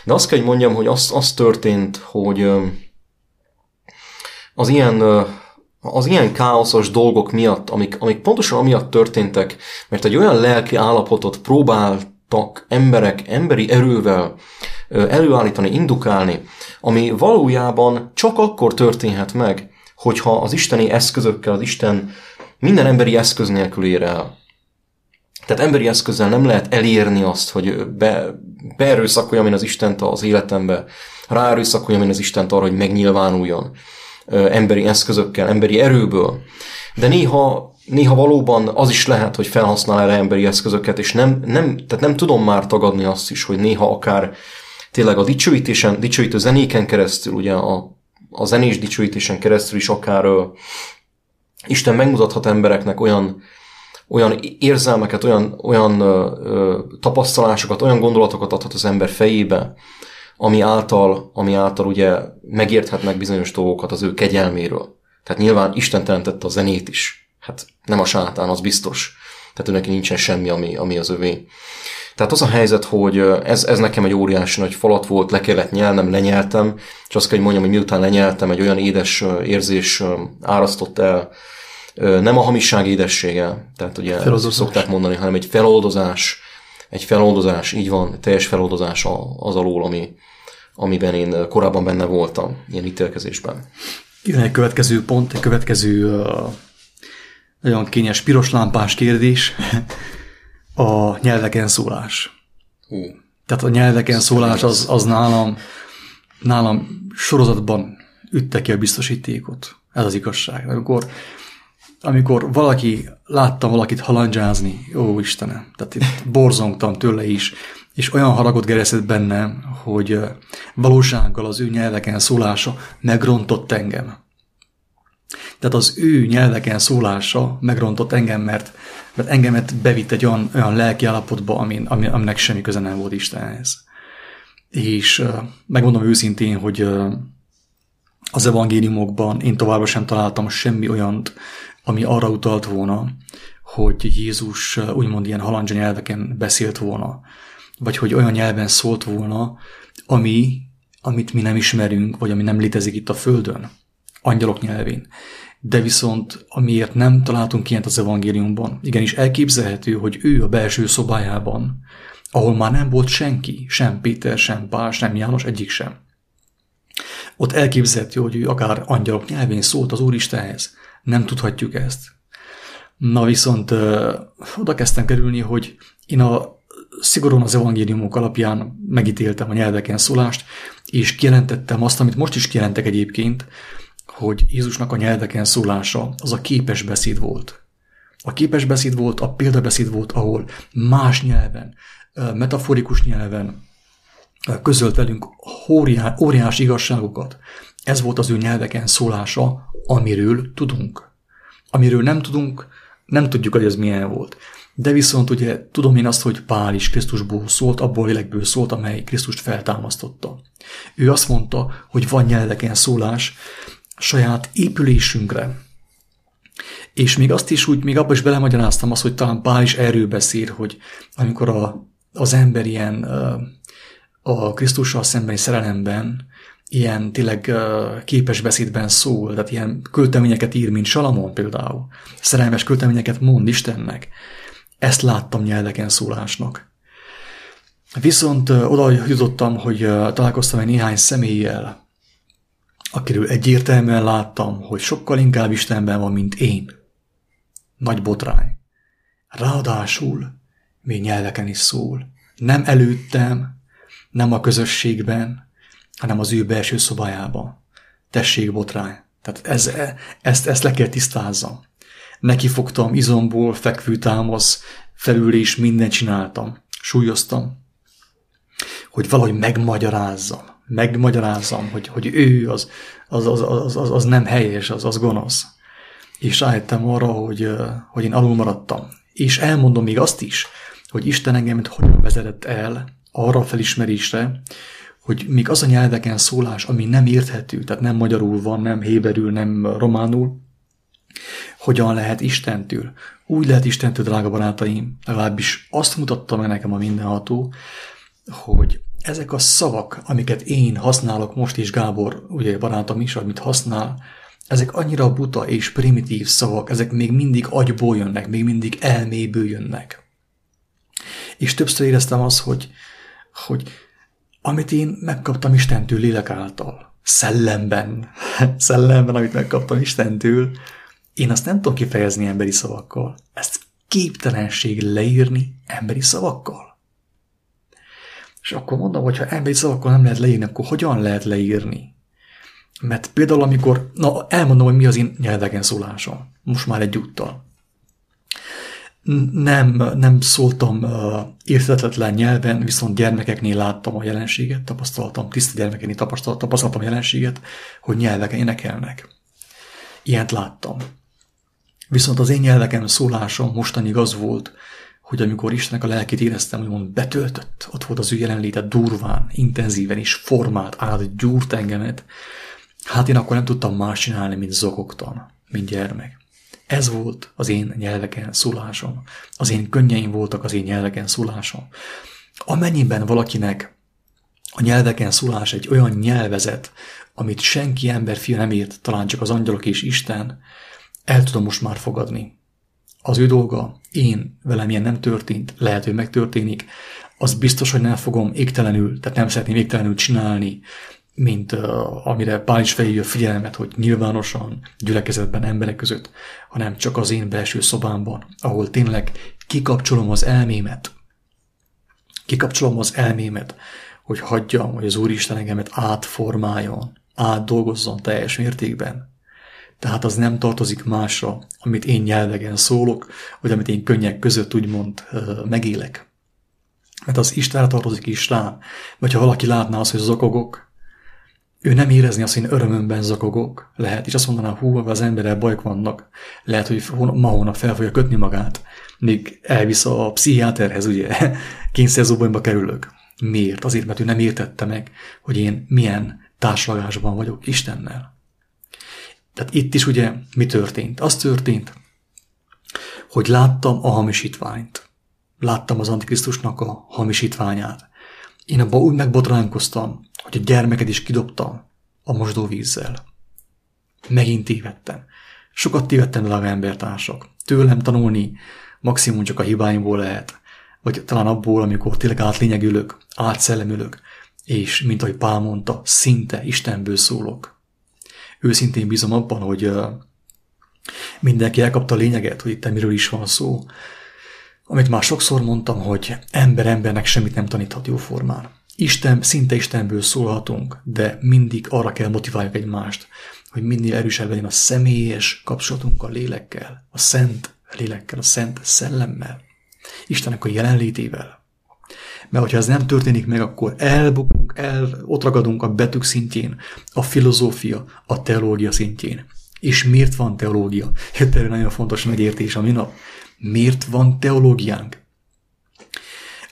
De azt kell, hogy mondjam, hogy az, az történt, hogy az ilyen, az ilyen káoszos dolgok miatt, amik, amik pontosan amiatt történtek, mert egy olyan lelki állapotot próbáltak emberek emberi erővel előállítani, indukálni, ami valójában csak akkor történhet meg, hogyha az isteni eszközökkel, az Isten minden emberi eszköz nélkül ér el. Tehát emberi eszközzel nem lehet elérni azt, hogy be, beerőszakoljam én az Istent az életembe, ráerőszakoljam én az Istent arra, hogy megnyilvánuljon emberi eszközökkel, emberi erőből. De néha, néha valóban az is lehet, hogy felhasznál erre emberi eszközöket, és nem, nem, tehát nem tudom már tagadni azt is, hogy néha akár tényleg a dicsőítésen, dicsőítő zenéken keresztül, ugye a, a zenés dicsőítésen keresztül is akár ö, Isten megmutathat embereknek olyan, olyan érzelmeket, olyan, olyan ö, ö, tapasztalásokat, olyan gondolatokat adhat az ember fejébe, ami által, ami által ugye megérthetnek bizonyos dolgokat az ő kegyelméről. Tehát nyilván Isten teremtette a zenét is. Hát nem a sátán, az biztos. Tehát ő neki nincsen semmi, ami, ami az övé. Tehát az a helyzet, hogy ez, ez nekem egy óriási nagy falat volt, le kellett nyelnem, lenyeltem, és azt kell, hogy mondjam, hogy miután lenyeltem, egy olyan édes érzés árasztott el, nem a hamisság édessége, tehát ugye szokták mondani, hanem egy feloldozás, egy feloldozás, így van, teljes feloldozás az alól, ami, amiben én korábban benne voltam, ilyen ítélkezésben. Jön egy következő pont, egy következő uh, nagyon kényes piros lámpás kérdés, a nyelveken szólás. Hú. Tehát a nyelveken szólás az, az nálam, nálam sorozatban ütte ki a biztosítékot. Ez az igazság. Amikor, amikor valaki, láttam valakit halandzsázni, ó Istenem, tehát itt borzongtam tőle is, és olyan haragot gereszett bennem, hogy valósággal az ő nyelveken szólása megrontott engem. Tehát az ő nyelveken szólása megrontott engem, mert, mert engemet bevitt egy olyan, olyan lelki állapotba, amin, amin, aminek semmi köze nem volt Istenhez. És megmondom őszintén, hogy az evangéliumokban én továbbra sem találtam semmi olyant, ami arra utalt volna, hogy Jézus úgymond ilyen halandzsa nyelveken beszélt volna, vagy hogy olyan nyelven szólt volna, ami, amit mi nem ismerünk, vagy ami nem létezik itt a Földön, angyalok nyelvén. De viszont, amiért nem találtunk ilyet az evangéliumban, igenis elképzelhető, hogy ő a belső szobájában, ahol már nem volt senki, sem Péter, sem Pál, sem János, egyik sem. Ott elképzelhető, hogy ő akár angyalok nyelvén szólt az Úristenhez. Nem tudhatjuk ezt. Na viszont oda kezdtem kerülni, hogy én a szigorúan az evangéliumok alapján megítéltem a nyelveken szólást, és kijelentettem azt, amit most is kijelentek egyébként, hogy Jézusnak a nyelveken szólása az a képes beszéd volt. A képes beszéd volt, a példabeszéd volt, ahol más nyelven, metaforikus nyelven közölt velünk óriás igazságokat. Ez volt az ő nyelveken szólása, amiről tudunk. Amiről nem tudunk, nem tudjuk, hogy ez milyen volt. De viszont ugye tudom én azt, hogy Pál is Krisztusból szólt, abból a lélekből szólt, amely Krisztust feltámasztotta. Ő azt mondta, hogy van nyelveken szólás saját épülésünkre. És még azt is úgy, még abban is belemagyaráztam azt, hogy talán Pál is erről beszél, hogy amikor a, az ember ilyen a Krisztussal szembeni szerelemben ilyen tényleg képes beszédben szól, tehát ilyen költeményeket ír, mint Salamon például. Szerelmes költeményeket mond Istennek. Ezt láttam nyelveken szólásnak. Viszont oda jutottam, hogy találkoztam egy néhány személlyel, akiről egyértelműen láttam, hogy sokkal inkább Istenben van, mint én. Nagy botrány. Ráadásul még nyelveken is szól. Nem előttem, nem a közösségben, hanem az ő belső szobájában. Tessék, botrány. Tehát ez, ezt, ezt le kell tisztázzam. Neki fogtam izomból, fekvő támasz, felül is mindent csináltam. Súlyoztam, hogy valahogy megmagyarázzam. Megmagyarázzam, hogy, hogy ő az, az, az, az, az, az nem helyes, az, az gonosz. És rájöttem arra, hogy, hogy én alul maradtam. És elmondom még azt is, hogy Isten engem hogyan vezetett el arra a felismerésre, hogy még az a nyelveken szólás, ami nem érthető, tehát nem magyarul van, nem héberül, nem románul, hogyan lehet Istentől. Úgy lehet Istentől, drága barátaim, legalábbis azt mutatta meg nekem a mindenható, hogy ezek a szavak, amiket én használok most is, Gábor, ugye barátom is, amit használ, ezek annyira buta és primitív szavak, ezek még mindig agyból jönnek, még mindig elméből jönnek. És többször éreztem azt, hogy, hogy amit én megkaptam Istentől lélek által, szellemben, szellemben, amit megkaptam Istentől, én azt nem tudom kifejezni emberi szavakkal. Ezt képtelenség leírni emberi szavakkal. És akkor mondom, hogy ha emberi szavakkal nem lehet leírni, akkor hogyan lehet leírni? Mert például amikor, na elmondom, hogy mi az én nyelveken szólásom, most már egyúttal nem, nem szóltam uh, érthetetlen nyelven, viszont gyermekeknél láttam a jelenséget, tapasztaltam, tiszta gyermekeknél tapasztaltam, tapasztaltam a jelenséget, hogy nyelveken énekelnek. Ilyent láttam. Viszont az én nyelveken szólásom mostanig az volt, hogy amikor Istennek a lelkét éreztem, hogy mond betöltött, ott volt az ő jelenléte durván, intenzíven és formált, át gyúrt engemet, hát én akkor nem tudtam más csinálni, mint zokogtam, mint gyermek. Ez volt az én nyelveken szólásom. Az én könnyeim voltak az én nyelveken szólásom. Amennyiben valakinek a nyelveken szólás egy olyan nyelvezet, amit senki emberfia nem ért, talán csak az angyalok és Isten, el tudom most már fogadni. Az ő dolga, én, velem ilyen nem történt, lehet, hogy megtörténik, az biztos, hogy nem fogom égtelenül, tehát nem szeretném égtelenül csinálni, mint uh, amire Pál is felhívja a figyelmet, hogy nyilvánosan, gyülekezetben, emberek között, hanem csak az én belső szobámban, ahol tényleg kikapcsolom az elmémet, kikapcsolom az elmémet, hogy hagyjam, hogy az Úristen engemet átformáljon, átdolgozzon teljes mértékben. Tehát az nem tartozik másra, amit én nyelvegen szólok, vagy amit én könnyek között úgymond megélek. Mert az Istenre tartozik is rám. Vagy ha valaki látná azt, hogy zokogok, ő nem érezni azt, hogy én örömömben zokogok. Lehet, és azt mondaná, hú, az emberrel bajok vannak. Lehet, hogy ma hónap fel fogja kötni magát, még elvisz a pszichiáterhez, ugye, kényszerzóbonyba kerülök. Miért? Azért, mert ő nem értette meg, hogy én milyen társalgásban vagyok Istennel. Tehát itt is ugye mi történt? Az történt, hogy láttam a hamisítványt. Láttam az Antikrisztusnak a hamisítványát. Én abban úgy megbotránkoztam, hogy a gyermeket is kidobtam a mosdóvízzel. Megint tévedtem. Sokat tévedtem a embertársak. Tőlem tanulni maximum csak a hibáimból lehet, vagy talán abból, amikor tényleg átlényegülök, átszellemülök, és mint ahogy Pál mondta, szinte Istenből szólok. Őszintén bízom abban, hogy mindenki elkapta a lényeget, hogy itt miről is van szó. Amit már sokszor mondtam, hogy ember embernek semmit nem taníthat jó formán. Isten, szinte Istenből szólhatunk, de mindig arra kell motiváljuk egymást, hogy minél erősebb legyen a személyes kapcsolatunk a lélekkel, a szent lélekkel, a szent szellemmel, Istennek a jelenlétével. Mert hogyha ez nem történik meg, akkor elbukunk, el, ott ragadunk a betűk szintjén, a filozófia, a teológia szintjén. És miért van teológia? Jött erre nagyon fontos megértés a minap. Miért van teológiánk?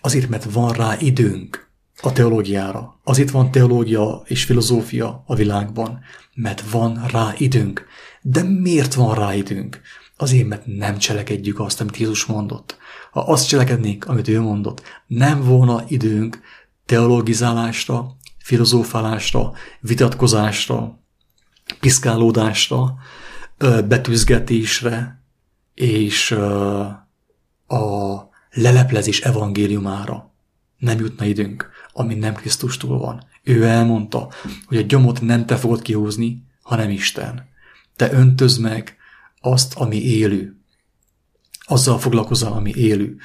Azért, mert van rá időnk a teológiára. Azért van teológia és filozófia a világban, mert van rá időnk. De miért van rá időnk? Azért, mert nem cselekedjük azt, amit Jézus mondott. Ha azt cselekednénk, amit ő mondott, nem volna időnk teologizálásra, filozófálásra, vitatkozásra, piszkálódásra, betűzgetésre és a leleplezés evangéliumára. Nem jutna időnk, ami nem Krisztustól van. Ő elmondta, hogy a gyomot nem te fogod kihúzni, hanem Isten. Te öntöz meg azt, ami élő. Azzal foglalkozzál, ami élő.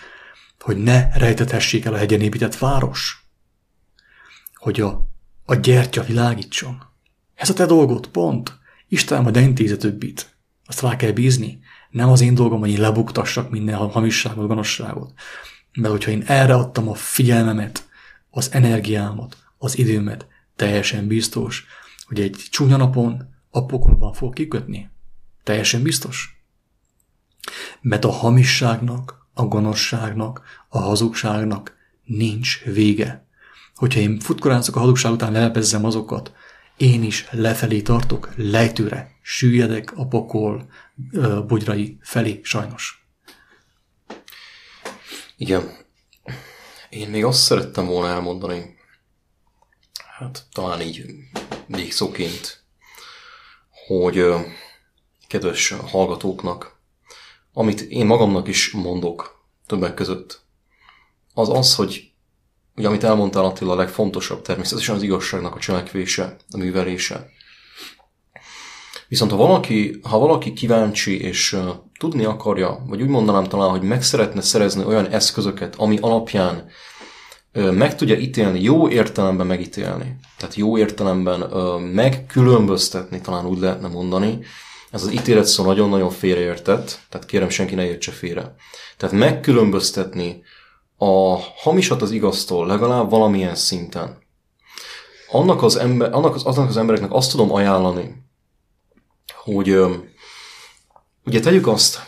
Hogy ne rejtethessék el a hegyen épített város. Hogy a, a gyertya világítson. Ez a te dolgod, pont. Isten majd intéze többit. Azt rá kell bízni. Nem az én dolgom, hogy én lebuktassak minden hamisságot, gonoszságot. Mert hogyha én erre adtam a figyelmemet, az energiámat, az időmet, teljesen biztos, hogy egy csúnya napon a pokolban fog kikötni. Teljesen biztos. Mert a hamisságnak, a gonoszságnak, a hazugságnak nincs vége. Hogyha én futkoráncok a hazugság után lelepezzem azokat, én is lefelé tartok, lejtőre, süllyedek a pokol ö, bugyrai felé, sajnos. Igen. Én még azt szerettem volna elmondani, hát talán így végszóként, hogy kedves hallgatóknak, amit én magamnak is mondok többek között, az az, hogy ugye amit elmondtál Attila, a legfontosabb természetesen az igazságnak a cselekvése, a művelése. Viszont ha valaki, ha valaki kíváncsi és uh, tudni akarja, vagy úgy mondanám talán, hogy meg szeretne szerezni olyan eszközöket, ami alapján meg tudja ítélni, jó értelemben megítélni, tehát jó értelemben megkülönböztetni, talán úgy lehetne mondani, ez az ítélet szó nagyon-nagyon félreértett, tehát kérem senki ne értse félre. Tehát megkülönböztetni a hamisat az igaztól legalább valamilyen szinten. Annak az, ember, annak az, annak az embereknek azt tudom ajánlani, hogy ugye tegyük azt,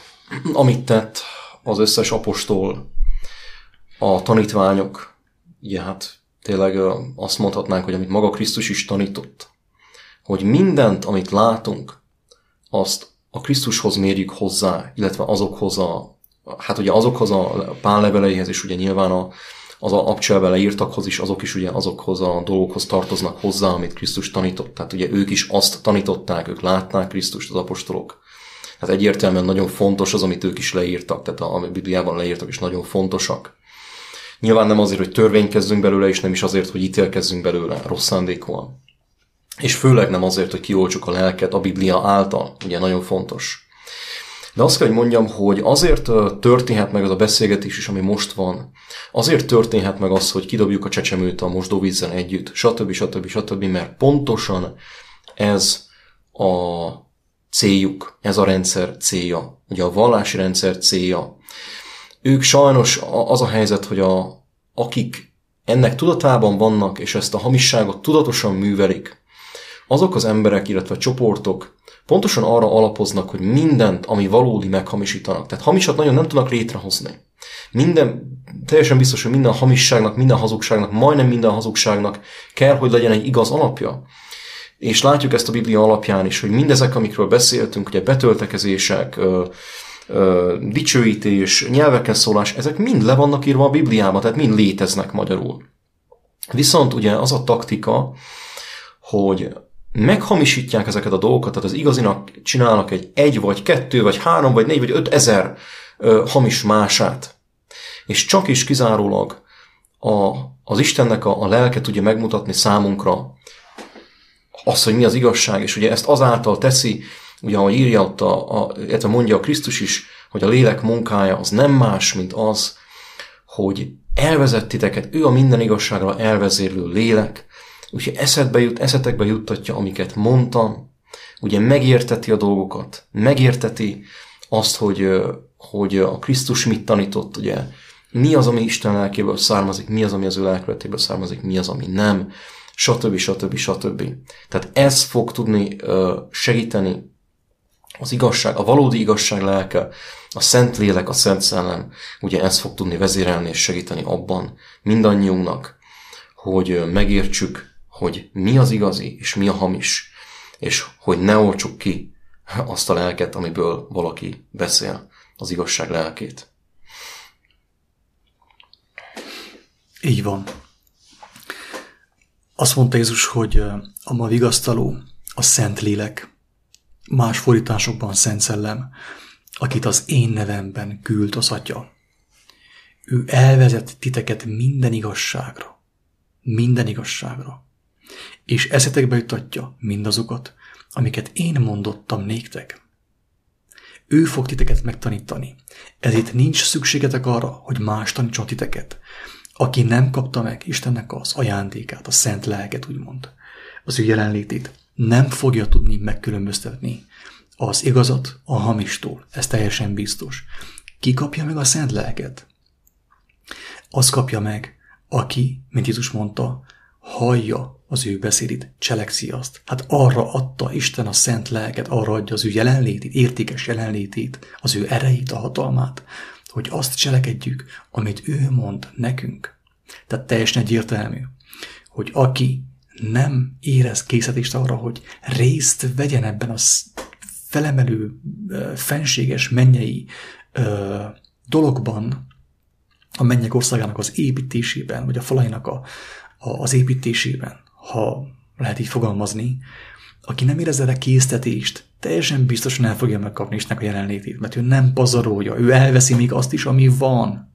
amit tett az összes apostol, a tanítványok, ugye hát tényleg azt mondhatnánk, hogy amit maga Krisztus is tanított, hogy mindent, amit látunk, azt a Krisztushoz mérjük hozzá, illetve azokhoz a, hát ugye azokhoz a pálleveleihez is ugye nyilván a, az a abcselbe leírtakhoz is, azok is ugye azokhoz a dolgokhoz tartoznak hozzá, amit Krisztus tanított. Tehát ugye ők is azt tanították, ők látnák Krisztust, az apostolok. Tehát egyértelműen nagyon fontos az, amit ők is leírtak, tehát amit Bibliában leírtak, is nagyon fontosak. Nyilván nem azért, hogy törvénykezzünk belőle, és nem is azért, hogy ítélkezzünk belőle rossz szándékúan. És főleg nem azért, hogy kioltsuk a lelket a Biblia által, ugye nagyon fontos. De azt kell, hogy mondjam, hogy azért történhet meg az a beszélgetés is, ami most van. Azért történhet meg az, hogy kidobjuk a csecsemőt a mosdóvízzel együtt, stb. stb. stb. mert pontosan ez a céljuk, ez a rendszer célja, ugye a vallási rendszer célja. Ők sajnos az a helyzet, hogy a, akik ennek tudatában vannak, és ezt a hamisságot tudatosan művelik, azok az emberek, illetve csoportok pontosan arra alapoznak, hogy mindent, ami valódi meghamisítanak. Tehát hamisat nagyon nem tudnak létrehozni. Minden, teljesen biztos, hogy minden hamisságnak, minden hazugságnak, majdnem minden hazugságnak kell, hogy legyen egy igaz alapja. És látjuk ezt a Biblia alapján is, hogy mindezek, amikről beszéltünk, ugye betöltekezések, ö, dicsőítés, nyelveken szólás, ezek mind le vannak írva a Bibliában, tehát mind léteznek magyarul. Viszont ugye az a taktika, hogy meghamisítják ezeket a dolgokat, tehát az igazinak csinálnak egy egy, vagy kettő, vagy három, vagy négy, vagy öt ezer ö, hamis mását. És csak is kizárólag a, az Istennek a, a lelke tudja megmutatni számunkra azt, hogy mi az igazság, és ugye ezt azáltal teszi, ugye ahogy írja ott, a, a, illetve mondja a Krisztus is, hogy a lélek munkája az nem más, mint az, hogy elvezett titeket, ő a minden igazságra elvezérlő lélek, úgyhogy eszedbe jut, eszetekbe juttatja, amiket mondtam, ugye megérteti a dolgokat, megérteti azt, hogy, hogy a Krisztus mit tanított, ugye mi az, ami Isten lelkéből származik, mi az, ami az ő lelkületéből származik, mi az, ami nem, stb. stb. stb. Tehát ez fog tudni segíteni az igazság, a valódi igazság lelke, a szent lélek, a szent szellem, ugye ez fog tudni vezérelni és segíteni abban mindannyiunknak, hogy megértsük, hogy mi az igazi és mi a hamis, és hogy ne oltsuk ki azt a lelket, amiből valaki beszél, az igazság lelkét. Így van. Azt mondta Jézus, hogy a ma vigasztaló, a Szent Lélek, más fordításokban Szent Szellem, akit az én nevemben küld az Atya. Ő elvezet titeket minden igazságra. Minden igazságra. És eszetekbe jutatja mindazokat, amiket én mondottam néktek. Ő fog titeket megtanítani. Ezért nincs szükségetek arra, hogy más tanítson titeket, aki nem kapta meg Istennek az ajándékát, a szent lelket, úgymond, az ő jelenlétét, nem fogja tudni megkülönböztetni az igazat a hamistól. Ez teljesen biztos. Ki kapja meg a szent lelket? Az kapja meg, aki, mint Jézus mondta, hallja az ő beszédét, cselekszi azt. Hát arra adta Isten a szent lelket, arra adja az ő jelenlétét, értékes jelenlétét, az ő erejét, a hatalmát, hogy azt cselekedjük, amit ő mond nekünk. Tehát teljesen egyértelmű, hogy aki nem érez készítést arra, hogy részt vegyen ebben a felemelő, fenséges mennyei dologban, a mennyek országának az építésében, vagy a falainak a, az építésében, ha lehet így fogalmazni, aki nem érez erre késztetést, teljesen biztosan el fogja megkapni Istennek a jelenlétét, mert ő nem pazarolja, ő elveszi még azt is, ami van.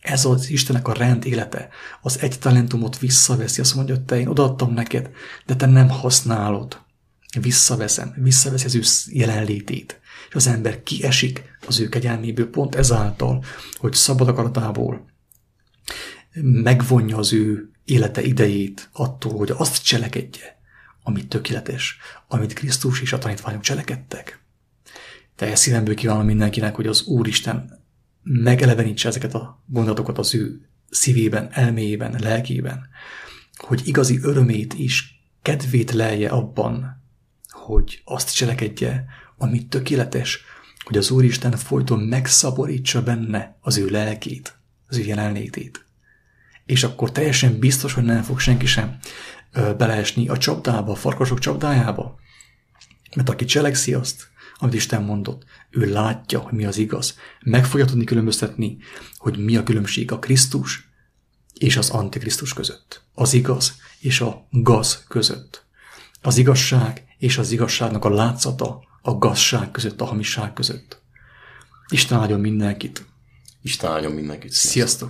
Ez az Istennek a rend élete. Az egy talentumot visszaveszi, azt mondja, te én odaadtam neked, de te nem használod. Visszaveszem, visszaveszi az ő jelenlétét. És az ember kiesik az ő kegyelméből pont ezáltal, hogy szabad akaratából megvonja az ő élete idejét attól, hogy azt cselekedje, amit tökéletes, amit Krisztus és a tanítványok cselekedtek. Teljes szívemből kívánom mindenkinek, hogy az Úristen megelevenítse ezeket a gondolatokat az ő szívében, elméjében, lelkében, hogy igazi örömét is, kedvét lelje abban, hogy azt cselekedje, ami tökéletes, hogy az Úristen folyton megszaporítsa benne az ő lelkét, az ő jelenlétét. És akkor teljesen biztos, hogy nem fog senki sem beleesni a csapdába, a farkasok csapdájába. Mert aki cselekszi azt, amit Isten mondott, ő látja, hogy mi az igaz. Meg fogja tudni különböztetni, hogy mi a különbség a Krisztus és az Antikrisztus között. Az igaz és a gaz között. Az igazság és az igazságnak a látszata a gazság között, a hamiság között. Isten áldjon mindenkit. Isten áldjon mindenkit. Sziasztok! Sziasztok.